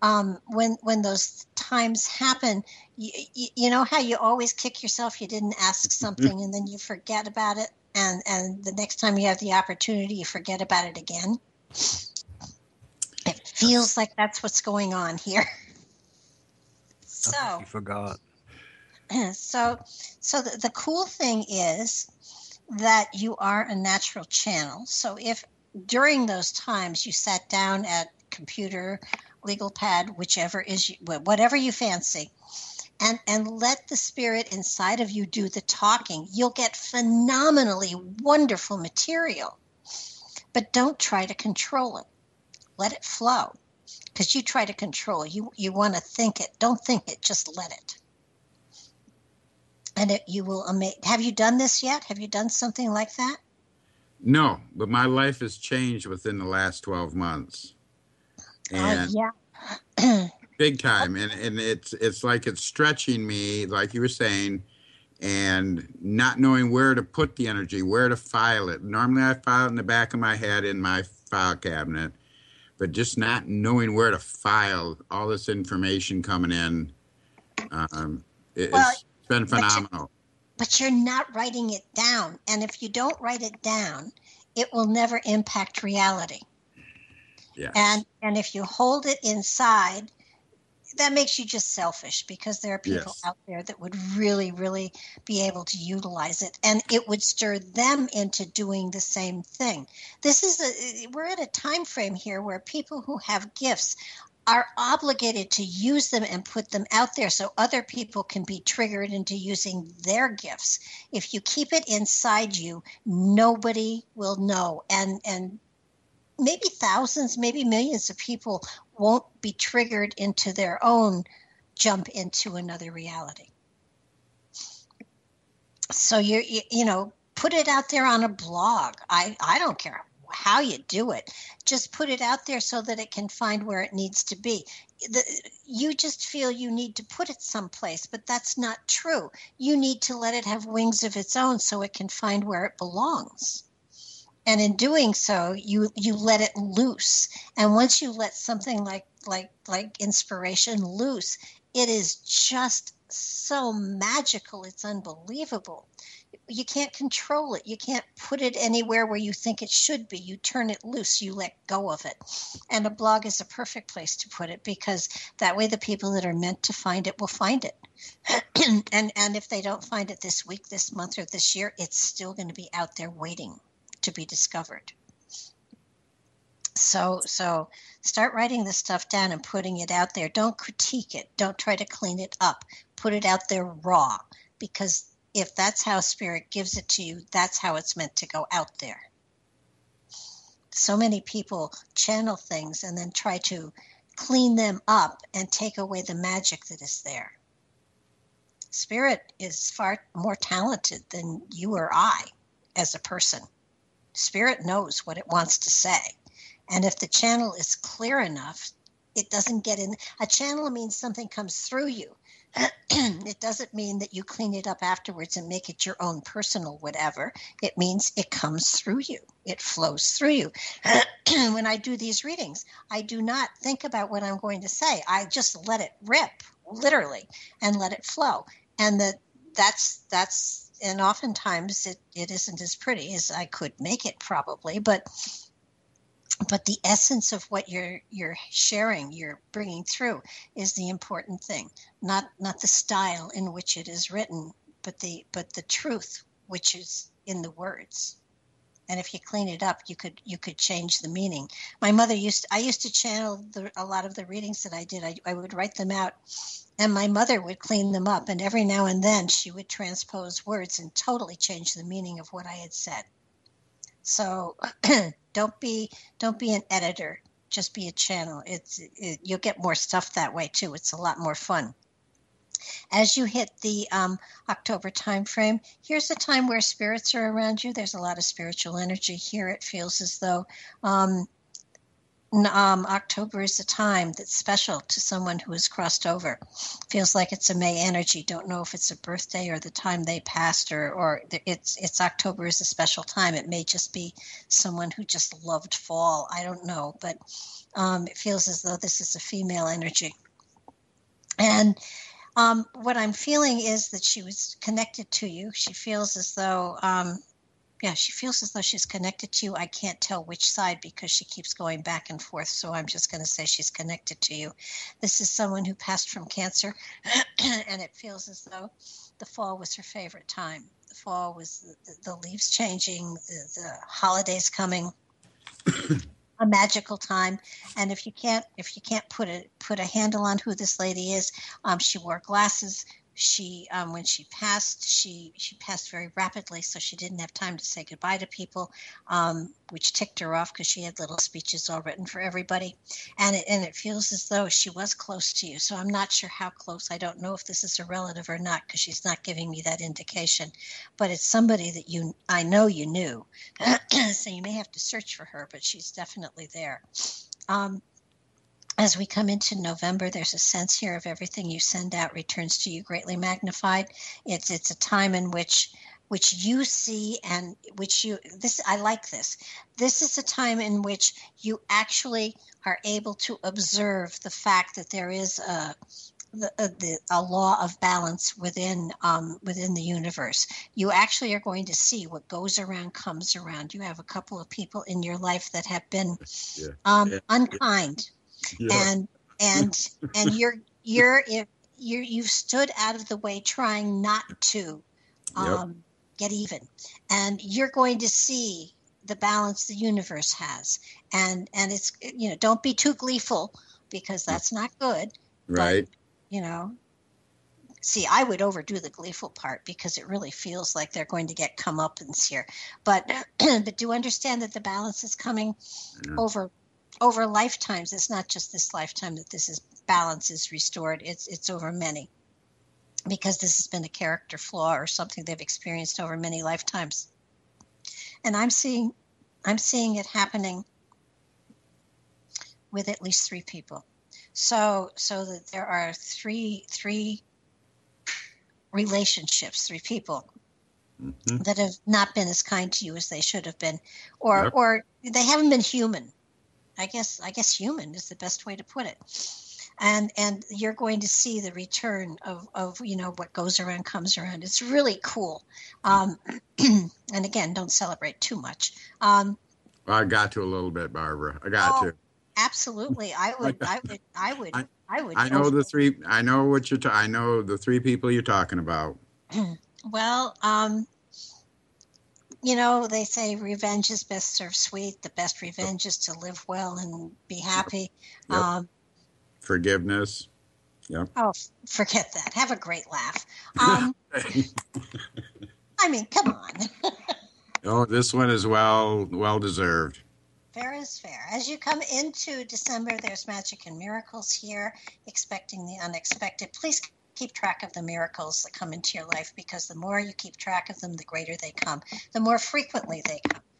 um, when when those times happen, you, you, you know how you always kick yourself. You didn't ask something, and then you forget about it, and and the next time you have the opportunity, you forget about it again. It feels like that's what's going on here. So You forgot. so so the, the cool thing is that you are a natural channel so if during those times you sat down at computer legal pad whichever is you, whatever you fancy and and let the spirit inside of you do the talking. You'll get phenomenally wonderful material. But don't try to control it. Let it flow. Because you try to control you you want to think it. Don't think it. Just let it. And it, you will ama- have you done this yet? Have you done something like that? No, but my life has changed within the last 12 months. And uh, yeah big time and and it's it's like it's stretching me like you were saying and not knowing where to put the energy where to file it. Normally i file it in the back of my head in my file cabinet but just not knowing where to file all this information coming in um, it, Well, it's been but you- phenomenal. but you're not writing it down and if you don't write it down it will never impact reality. Yeah and and if you hold it inside that makes you just selfish because there are people Yes. out there that would really really be able to utilize it and it would stir them into doing the same thing this is a we're at a time frame here where people who have gifts are obligated to use them and put them out there so other people can be triggered into using their gifts if you keep it inside you nobody will know and and maybe thousands, maybe millions of people won't be triggered into their own jump into another reality. So you you, know, put it out there on a blog. I I don't care how you do it. Just put it out there so that it can find where it needs to be. The, you just feel you need to put it someplace, but that's not true. You need to let it have wings of its own so it can find where it belongs and in doing so you you let it loose and once you let something like like like inspiration loose it is just so magical it's unbelievable you can't control it. You can't put it anywhere where you think it should be. You turn it loose, you let go of it. And a blog is a perfect place to put it because that way the people that are meant to find it will find it. and and if they don't find it this week, this month or this year, it's still going to be out there waiting to be discovered. So so start writing this stuff down and putting it out there. Don't critique it. Don't try to clean it up. Put it out there raw because if that's how spirit gives it to you, that's how it's meant to go out there. So many people channel things and then try to clean them up and take away the magic that is there. Spirit is far more talented than you or I as a person. Spirit knows what it wants to say. And if the channel is clear enough, it doesn't get in. A channel means something comes through you. it doesn't mean that you clean it up afterwards and make it your own personal whatever. It means it comes through you, it flows through you. when I do these readings, I do not think about what I'm going to say. I just let it rip, literally, and let it flow. And that that's that's and oftentimes it, it isn't as pretty as I could make it probably, but but the essence of what you're you're sharing you're bringing through is the important thing not not the style in which it is written but the but the truth which is in the words and if you clean it up you could you could change the meaning my mother used i used to channel the, a lot of the readings that i did I, I would write them out and my mother would clean them up and every now and then she would transpose words and totally change the meaning of what i had said so don't be don't be an editor. Just be a channel. It's it, you'll get more stuff that way too. It's a lot more fun. As you hit the um, October timeframe, here's a time where spirits are around you. There's a lot of spiritual energy here. It feels as though um, um, October is a time that's special to someone who has crossed over. Feels like it's a May energy. Don't know if it's a birthday or the time they passed, or or it's it's October is a special time. It may just be someone who just loved fall. I don't know, but um, it feels as though this is a female energy. And um, what I'm feeling is that she was connected to you. She feels as though um, yeah, she feels as though she's connected to you. I can't tell which side because she keeps going back and forth. So I'm just going to say she's connected to you. This is someone who passed from cancer, and it feels as though the fall was her favorite time. The fall was the, the leaves changing, the, the holidays coming. a magical time. And if you can't if you can't put a put a handle on who this lady is um, she wore glasses she um, when she passed she she passed very rapidly so she didn't have time to say goodbye to people um, which ticked her off because she had little speeches all written for everybody. And it, and it feels as though she was close to you so i'm not sure how close. I don't know if this is a relative or not because she's not giving me that indication. But it's somebody that you i know you knew. So you may have to search for her but she's definitely there. Um, as we come into November, there's a sense here of everything you send out returns to you greatly magnified. It's it's a time in which which you see and which you this I like this. This is a time in which you actually are able to observe the fact that there is a the, a, the, a law of balance within um, within the universe. You actually are going to see what goes around comes around. You have a couple of people in your life that have been yeah. Um, yeah. unkind yeah. and and and you're you're if you're you've stood out of the way trying not to um, yep. get even and you're going to see the balance the universe has and and it's you know don't be too gleeful because that's not good right but, you know see i would overdo the gleeful part because it really feels like they're going to get comeuppance here but but do understand that the balance is coming yeah. over over lifetimes. It's not just this lifetime that this is balance is restored. It's it's over many, because this has been a character flaw or something they've experienced over many lifetimes. And I'm seeing, I'm seeing it happening with at least three people. So so that there are three three relationships, three people Mm-hmm. that have not been as kind to you as they should have been or yep. or they haven't been human I guess I guess human is the best way to put it. and and you're going to see the return of of you know what goes around comes around. It's really cool. Um, and again, don't celebrate too much. Um, I got to a little bit, Barbara. I got Oh, to. absolutely, I would, I would, I would, I- I would. I know the three. I know what you're. Ta- I know the three people you're talking about. Well, um, you know, they say revenge is best served sweet. The best revenge is to live well and be happy. Yep. Um, Forgiveness. Yep. oh, forget that. Have a great laugh. Um, I mean, come on. oh, this one is well well deserved. Fair is fair. As you come into December, there's magic and miracles here, expecting the unexpected. Please keep track of the miracles that come into your life because the more you keep track of them, the greater they come, the more frequently they come.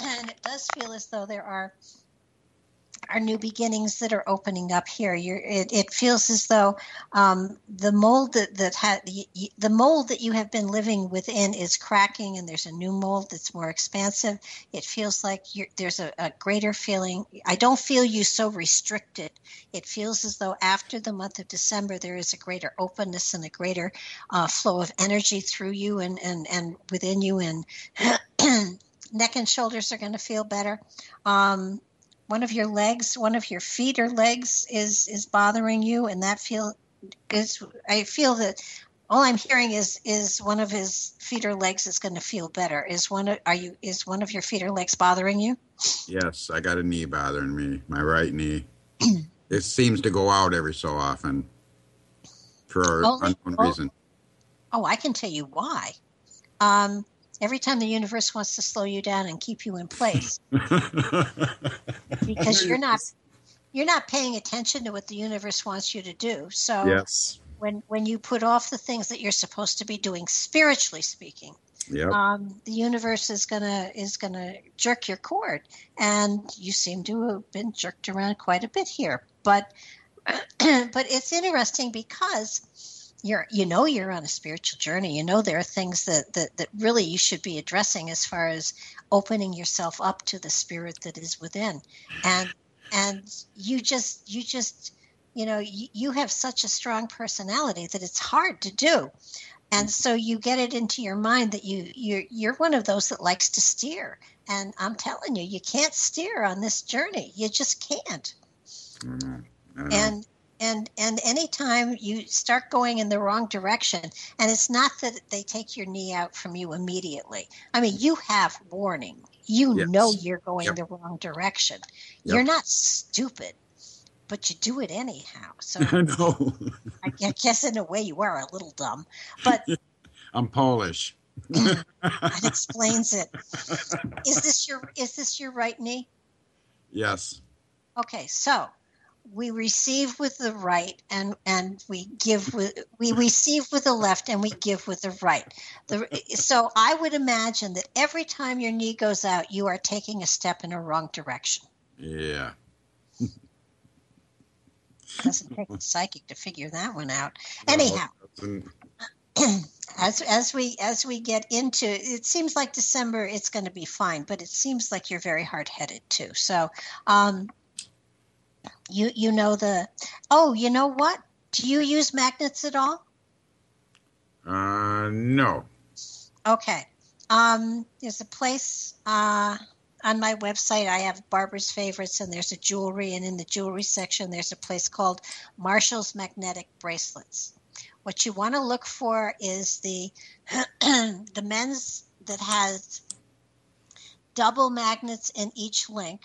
And it does feel as though there are are new beginnings that are opening up here. It, it feels as though um, the mold that that had the mold that you have been living within is cracking, and there's a new mold that's more expansive. It feels like there's a, a greater feeling. I don't feel you so restricted. It feels as though after the month of December, there is a greater openness and a greater uh, flow of energy through you and and and within you, and neck and shoulders are going to feel better. Um, one of your legs, one of your feet or legs is is bothering you, and that feel is I feel that all I'm hearing is is one of his feet or legs is going to feel better. Is one of, are you is one of your feet or legs bothering you? Yes, I got a knee bothering me. My right knee. it seems to go out every so often for Oh, unknown oh. reason. Oh, I can tell you why. Um, every time the universe wants to slow you down and keep you in place because you're not you're not paying attention to what the universe wants you to do. So yes. when when you put off the things that you're supposed to be doing spiritually speaking, Yep. um, the universe is gonna is gonna jerk your cord, and you seem to have been jerked around quite a bit here. But but it's interesting because you're you know you're on a spiritual journey. You know there are things that that that really you should be addressing as far as opening yourself up to the spirit that is within, and and you just you just you know you, you have such a strong personality that it's hard to do and so you get it into your mind that you you're, you're one of those that likes to steer and i'm telling you you can't steer on this journey you just can't mm-hmm. I don't know. I don't know. and and and anytime you start going in the wrong direction and it's not that they take your knee out from you immediately i mean you have warning you Yes. know you're going Yep. the wrong direction Yep. you're not stupid but you do it anyhow so I know. i guess in a way you are a little dumb but I'm Polish. that explains it is this your is this your right knee yes. Okay, so we receive with the right and and we give with we receive with the left and we give with the right. The so I would imagine that every time your knee goes out, you are taking a step in a wrong direction. Yeah. Doesn't take a psychic to figure that one out. Anyhow, as as we as we get into it seems like December it's going to be fine, but it seems like you're very hard headed too. So, um, you you know the oh you know what? Do you use magnets at all? Uh, no. Okay. Um, there's a place uh, on my website. I have Barbara's favorites, and there's a jewelry, and in the jewelry section, there's a place called Marshall's Magnetic Bracelets. What you want to look for is the the men's that has double magnets in each link,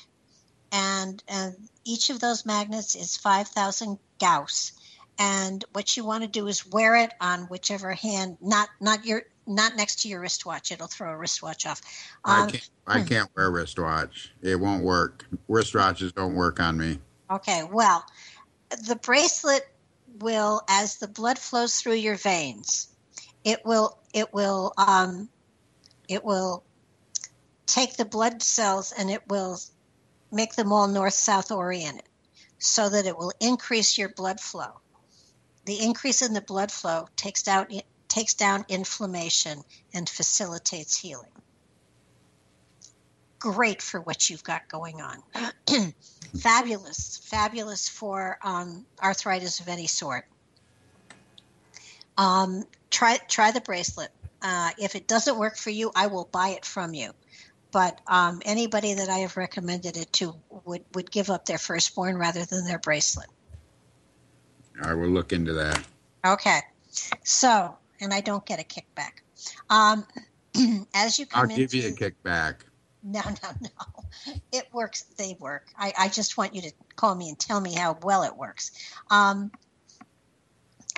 and and each of those magnets is five thousand Gauss. And what you want to do is wear it on whichever hand, not not your not next to your wristwatch. It'll throw a wristwatch off. I Um, can't. I can't wear a wristwatch. It won't work. Wristwatches don't work on me. Okay, well, the bracelet will, as the blood flows through your veins, it will it will um, it will take the blood cells and it will make them all north south oriented, so that it will increase your blood flow. The increase in the blood flow takes down takes down inflammation and facilitates healing. Great for what you've got going on. fabulous, fabulous for um, arthritis of any sort. Um, try try the bracelet. Uh, if it doesn't work for you, I will buy it from you. But um, anybody that I have recommended it to would would give up their firstborn rather than their bracelet. I will look into that. Okay, so and I don't get a kickback. Um, as you come I'll give into, you a kickback. No, no, no. It works. They work. I, I just want you to call me and tell me how well it works. Um,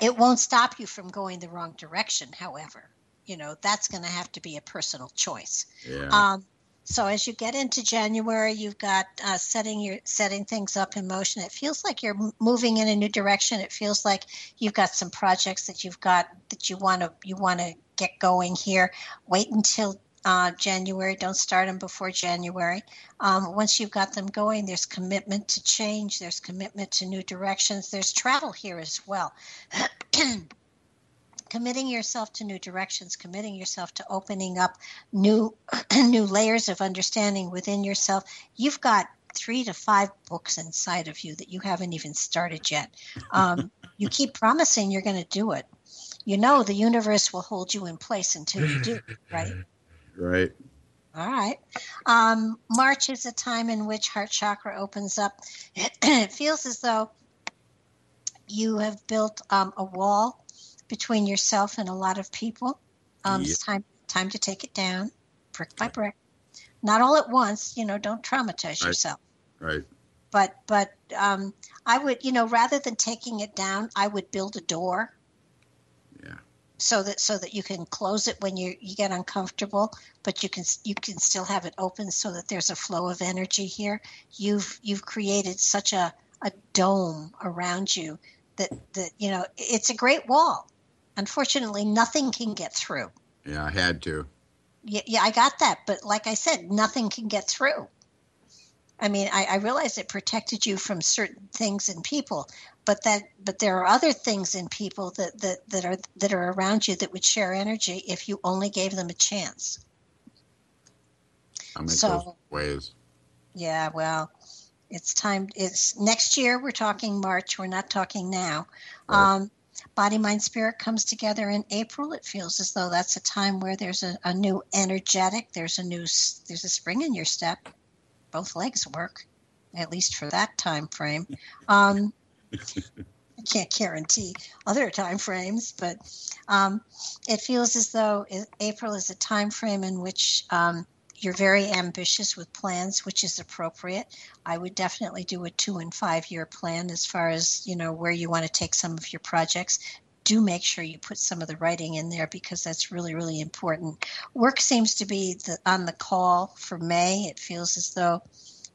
it won't stop you from going the wrong direction, however. You know, that's going to have to be a personal choice. Yeah. Um, so as you get into January, you've got uh, setting your setting things up in motion. It feels like you're moving in a new direction. It feels like you've got some projects that you've got that you want to you want to get going here. Wait until uh, January. Don't start them before January. Um, once you've got them going, there's commitment to change. There's commitment to new directions. There's travel here as well. committing yourself to new directions, committing yourself to opening up new new layers of understanding within yourself. You've got three to five books inside of you that you haven't even started yet. Um, you keep promising you're going to do it. You know the universe will hold you in place until you do, right? Right. All right. Um, March is a time in which heart chakra opens up. it feels as though you have built um, a wall between yourself and a lot of people. Um, Yep. It's time time to take it down, brick by brick. Not all at once. You know, don't traumatize Right. yourself. Right. But but um, I would you know rather than taking it down, I would build a door Yeah. so that so that you can close it when you you get uncomfortable but you can you can still have it open so that there's a flow of energy here you've you've created such a a dome around you that that you know it's a great wall unfortunately nothing can get through Yeah. I had to. yeah, yeah i got that but like i said nothing can get through i mean I, I realize it protected you from certain things and people but that but there are other things in people that that, that are that are around you that would share energy if you only gave them a chance make So- ways. yeah well it's time it's next year we're talking march we're not talking now Right. um, body mind spirit comes together in april it feels as though that's a time where there's a, a new energetic there's a new there's a spring in your step. Both legs work at least for that time frame. Um, i can't guarantee other time frames but um, it feels as though april is a time frame in which um, you're very ambitious with plans, which is appropriate. I would definitely do a two and five year plan as far as you know where you want to take some of your projects. Do make sure you put some of the writing in there because that's really really important. Work seems to be the, on the call for May. It feels as though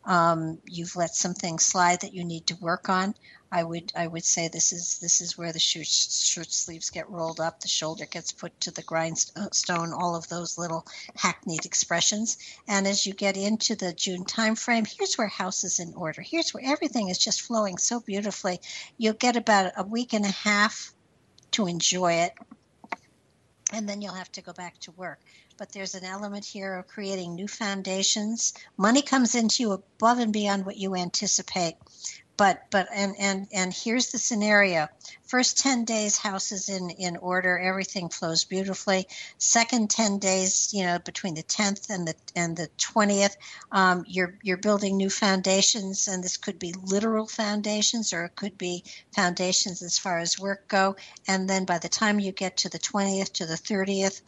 um, you've let some things slide that you need to work on. I would I would say this is this is where the shirt, shirt sleeves get rolled up, the shoulder gets put to the grindstone, all of those little hackneyed expressions. And as you get into the June timeframe, here's where house is in order. Here's where everything is just flowing so beautifully. You'll get about a week and a half to enjoy it, and then you'll have to go back to work. But there's an element here of creating new foundations. Money comes into you above and beyond what you anticipate but but and and and here's the scenario first 10 days house is in in order. Everything flows beautifully. Second 10 days you know between the 10th and the and the 20th um, you're you're building new foundations and this could be literal foundations or it could be foundations as far as work go. And then by the time you get to the 20th to the 30th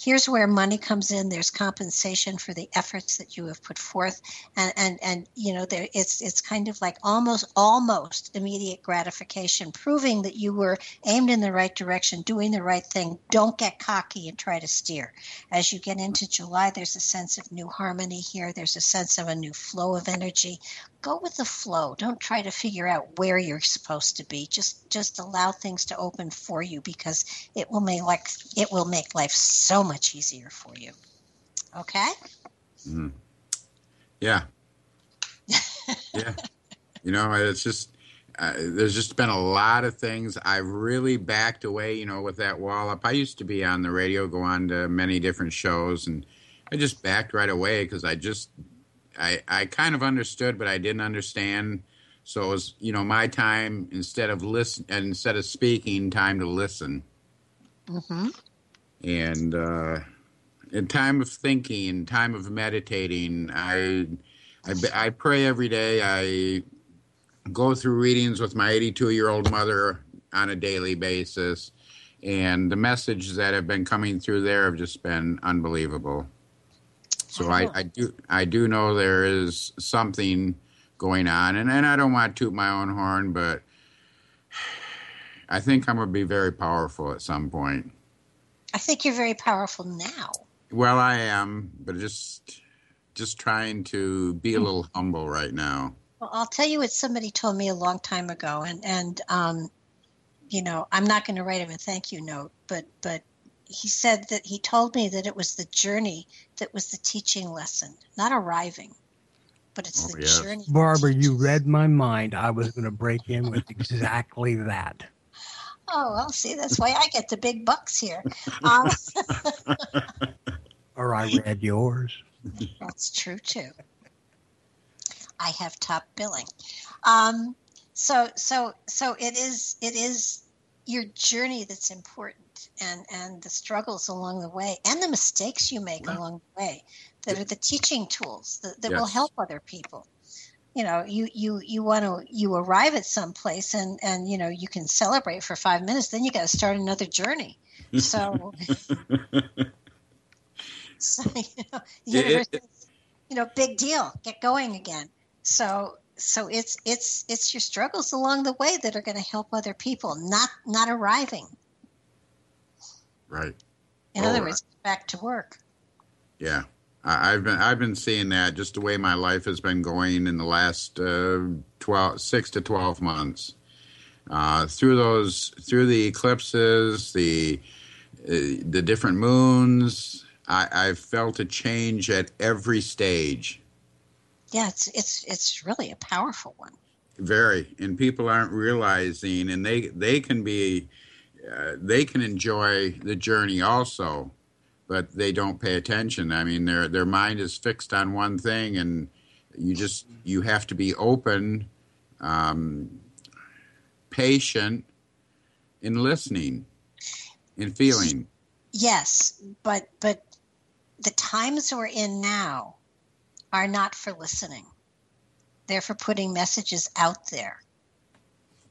here's where money comes in. There's compensation for the efforts that you have put forth. And and and you know there it's it's kind of like almost almost immediate gratification proving that you were aimed in the right direction doing the right thing. Don't get cocky and try to steer. As you get into july there's a sense of new harmony here. There's a sense of a new flow of energy. Go with the flow. Don't try to figure out where you're supposed to be. Just just allow things to open for you because it will make like it will make life so much easier for you. Okay? Mhm. Yeah. yeah. You know, it's just, uh, there's just been a lot of things. I've really backed away, you know, with that wall up. I used to be on the radio, go on to many different shows, and I just backed right away because I just, I I kind of understood, but I didn't understand. So it was you know my time instead of listen and instead of speaking, time to listen. Mm-hmm. And uh, in time of thinking, time of meditating, I, I I pray every day. I go through readings with my 82 year old mother on a daily basis, and the messages that have been coming through there have just been unbelievable. So I, I do I do know there is something going on, and, and I don't want to toot my own horn, but I think I'm going to be very powerful at some point. I think you're very powerful now. Well, I am, but just just trying to be a mm. little humble right now. Well, I'll tell you what somebody told me a long time ago, and and um, you know, I'm not going to write him a thank you note, but but he said that he told me that it was the journey that was the teaching lesson, not arriving, but it's Oh, the yes. journey. Barbara, you read my mind. I was going to break in with exactly that. Oh, well, see, that's why I get the big bucks here. Um, Or I read yours. That's true too. I have top billing. Um, so so so it is it is your journey that's important and and the struggles along the way and the mistakes you make Yeah. along the way that are the teaching tools that, that will help other people. You know, you you you want to you arrive at some place and and you know you can celebrate for five minutes, then you got to start another journey. So so, you know, the It- you know, big deal. Get going again. So, so it's it's it's your struggles along the way that are going to help other people, not not arriving. Right. In Oh, other words, back to work. Yeah, I, I've been I've been seeing that just the way my life has been going in the last uh, 12, six to twelve months. Uh, through those through the eclipses, the uh, the different moons, I, I've felt a change at every stage. Yeah, it's it's it's really a powerful one. Very, and people aren't realizing, and they they can be, uh, they can enjoy the journey also, but they don't pay attention. I mean, their their mind is fixed on one thing, and you just you have to be open, um, patient, in listening, in feeling. Yes, but but the times we're in now are not for listening. They're for putting messages out there.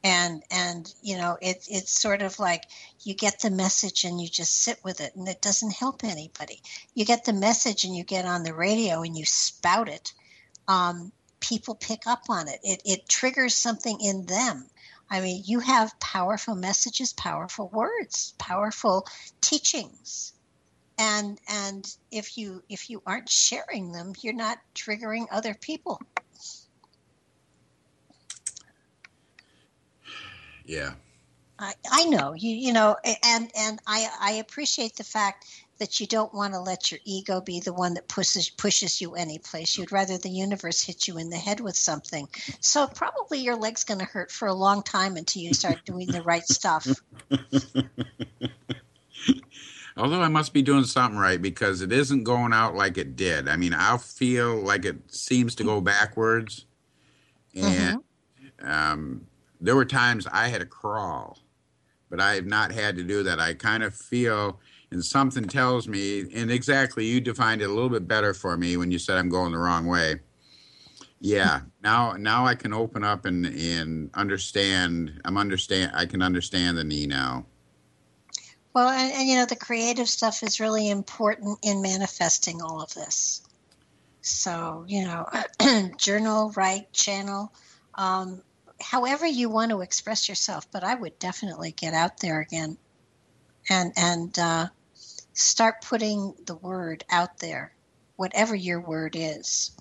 And and you know, it it's sort of like you get the message and you just sit with it and it doesn't help anybody. You get the message and you get on the radio and you spout it. Um, people pick up on it. It it triggers something in them. I mean, you have powerful messages, powerful words, powerful teachings. And and if you if you aren't sharing them, you're not triggering other people. Yeah, I, I know you you know and and I I appreciate the fact that you don't want to let your ego be the one that pushes pushes you any place. You'd rather the universe hit you in the head with something. So probably your leg's going to hurt for a long time until you start doing the right stuff. Although I must be doing something right because it isn't going out like it did. I mean, I'll feel like it seems to go backwards, and um, there were times I had to crawl, but I have not had to do that. I kind of feel, and something tells me, and exactly you defined it a little bit better for me when you said I'm going the wrong way. Yeah, now now I can open up and and understand. I'm understand. I can understand the knee now. Well, and, and you know, the creative stuff is really important in manifesting all of this. So, you know, journal, write, channel, um, however you want to express yourself. But I would definitely get out there again and and uh, start putting the word out there, whatever your word is,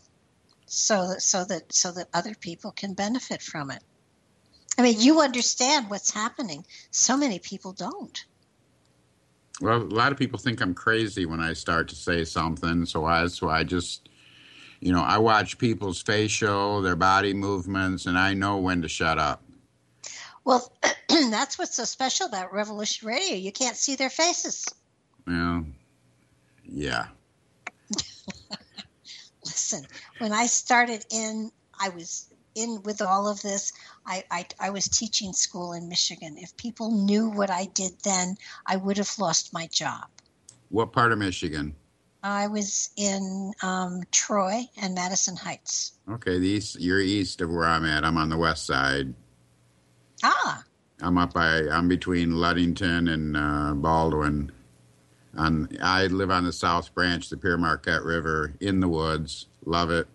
so that so that so that other people can benefit from it. I mean, you understand what's happening. So many people don't. Well, a lot of people think I'm crazy when I start to say something, so I so I just, you know, I watch people's facial, their body movements, and I know when to shut up. Well, that's what's so special about Revolution Radio. You can't see their faces. Know, yeah. Listen, when I started in, I was in with all of this. I, I, I was teaching school in Michigan. If people knew what I did then, I would have lost my job. What part of Michigan? I was in um, Troy and Madison Heights. Okay, the east. You're east of where I'm at. I'm on the west side. Ah, I'm up by. I'm between Ludington and uh, Baldwin. On I live on the South Branch, the Pere Marquette River, in the woods. Love it.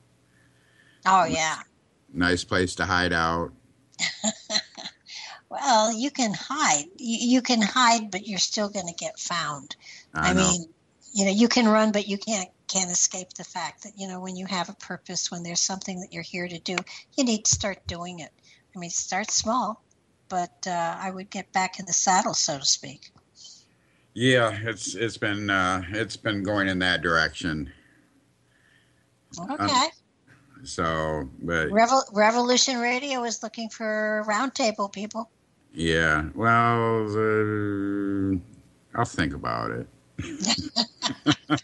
oh yeah. Nice place to hide out. Well, you can hide. You, you can hide, but you're still going to get found. I, I, mean, you know, you can run, but you can't can't escape the fact that you know when you have a purpose, when there's something that you're here to do, you need to start doing it. I mean, start small, but uh, I would get back in the saddle, so to speak. yeah, it's it's been uh, it's been going in that direction. Okay. So, but Revol- Revolution Radio is looking for roundtable people. yeah, well, uh, I'll think about it.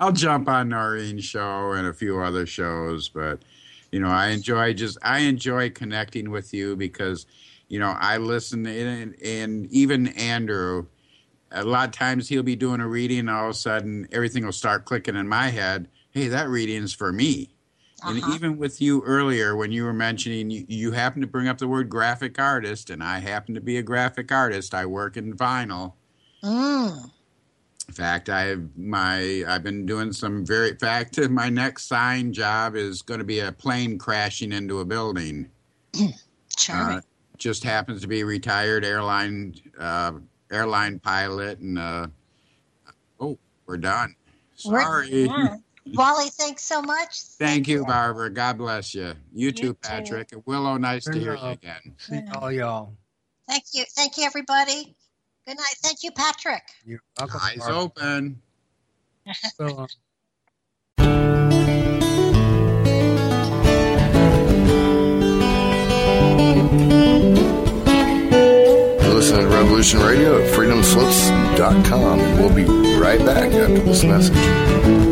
I'll jump on Noreen's show and a few other shows, but you know, I enjoy just I enjoy connecting with you because you know I listen and, and even Andrew. A lot of times he'll be doing a reading, and all of a sudden everything will start clicking in my head. Hey, that reading's for me. And Uh-huh. even with you earlier, when you were mentioning you, you happen to bring up the word graphic artist, and I happen to be a graphic artist. I work in vinyl. Mm. In fact, I've my I've been doing some very. In fact, my next sign job is going to be a plane crashing into a building. Charming. Uh, just happens to be a retired airline uh, airline pilot, and uh, oh, we're done. We're- Sorry. Yeah. Wally, thanks so much. Thank you, Barbara. God bless you. You too, too. Patrick. Willow, nice to hear you again. See all y'all. Thank you. Thank you, everybody. Good night. Thank you, Patrick. You're welcome. Eyes Barbara. open. So, uh, You're listening to Revolution Radio at freedomslips.com. We'll be right back after this message.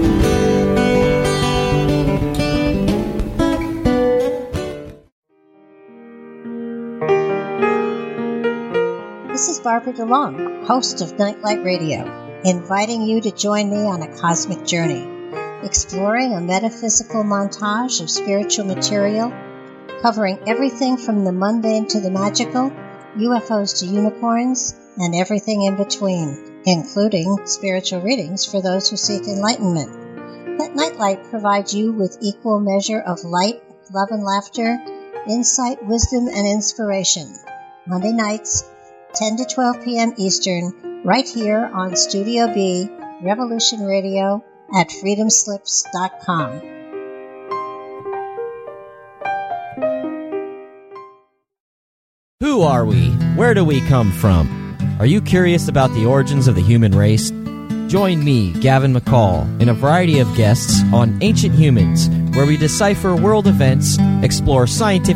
This is Barbara DeLong, host of Nightlight Radio, inviting you to join me on a cosmic journey, exploring a metaphysical montage of spiritual material, covering everything from the mundane to the magical, UFOs to unicorns, and everything in between, including spiritual readings for those who seek enlightenment. Let Nightlight provide you with equal measure of light, love, and laughter, insight, wisdom, and inspiration. Monday nights, 10 to 12 p.m. Eastern, right here on Studio B, Revolution Radio at freedomslips.com. Who are we? Where do we come from? Are you curious about the origins of the human race? Join me, Gavin McCall, and a variety of guests on Ancient Humans, where we decipher world events, explore scientific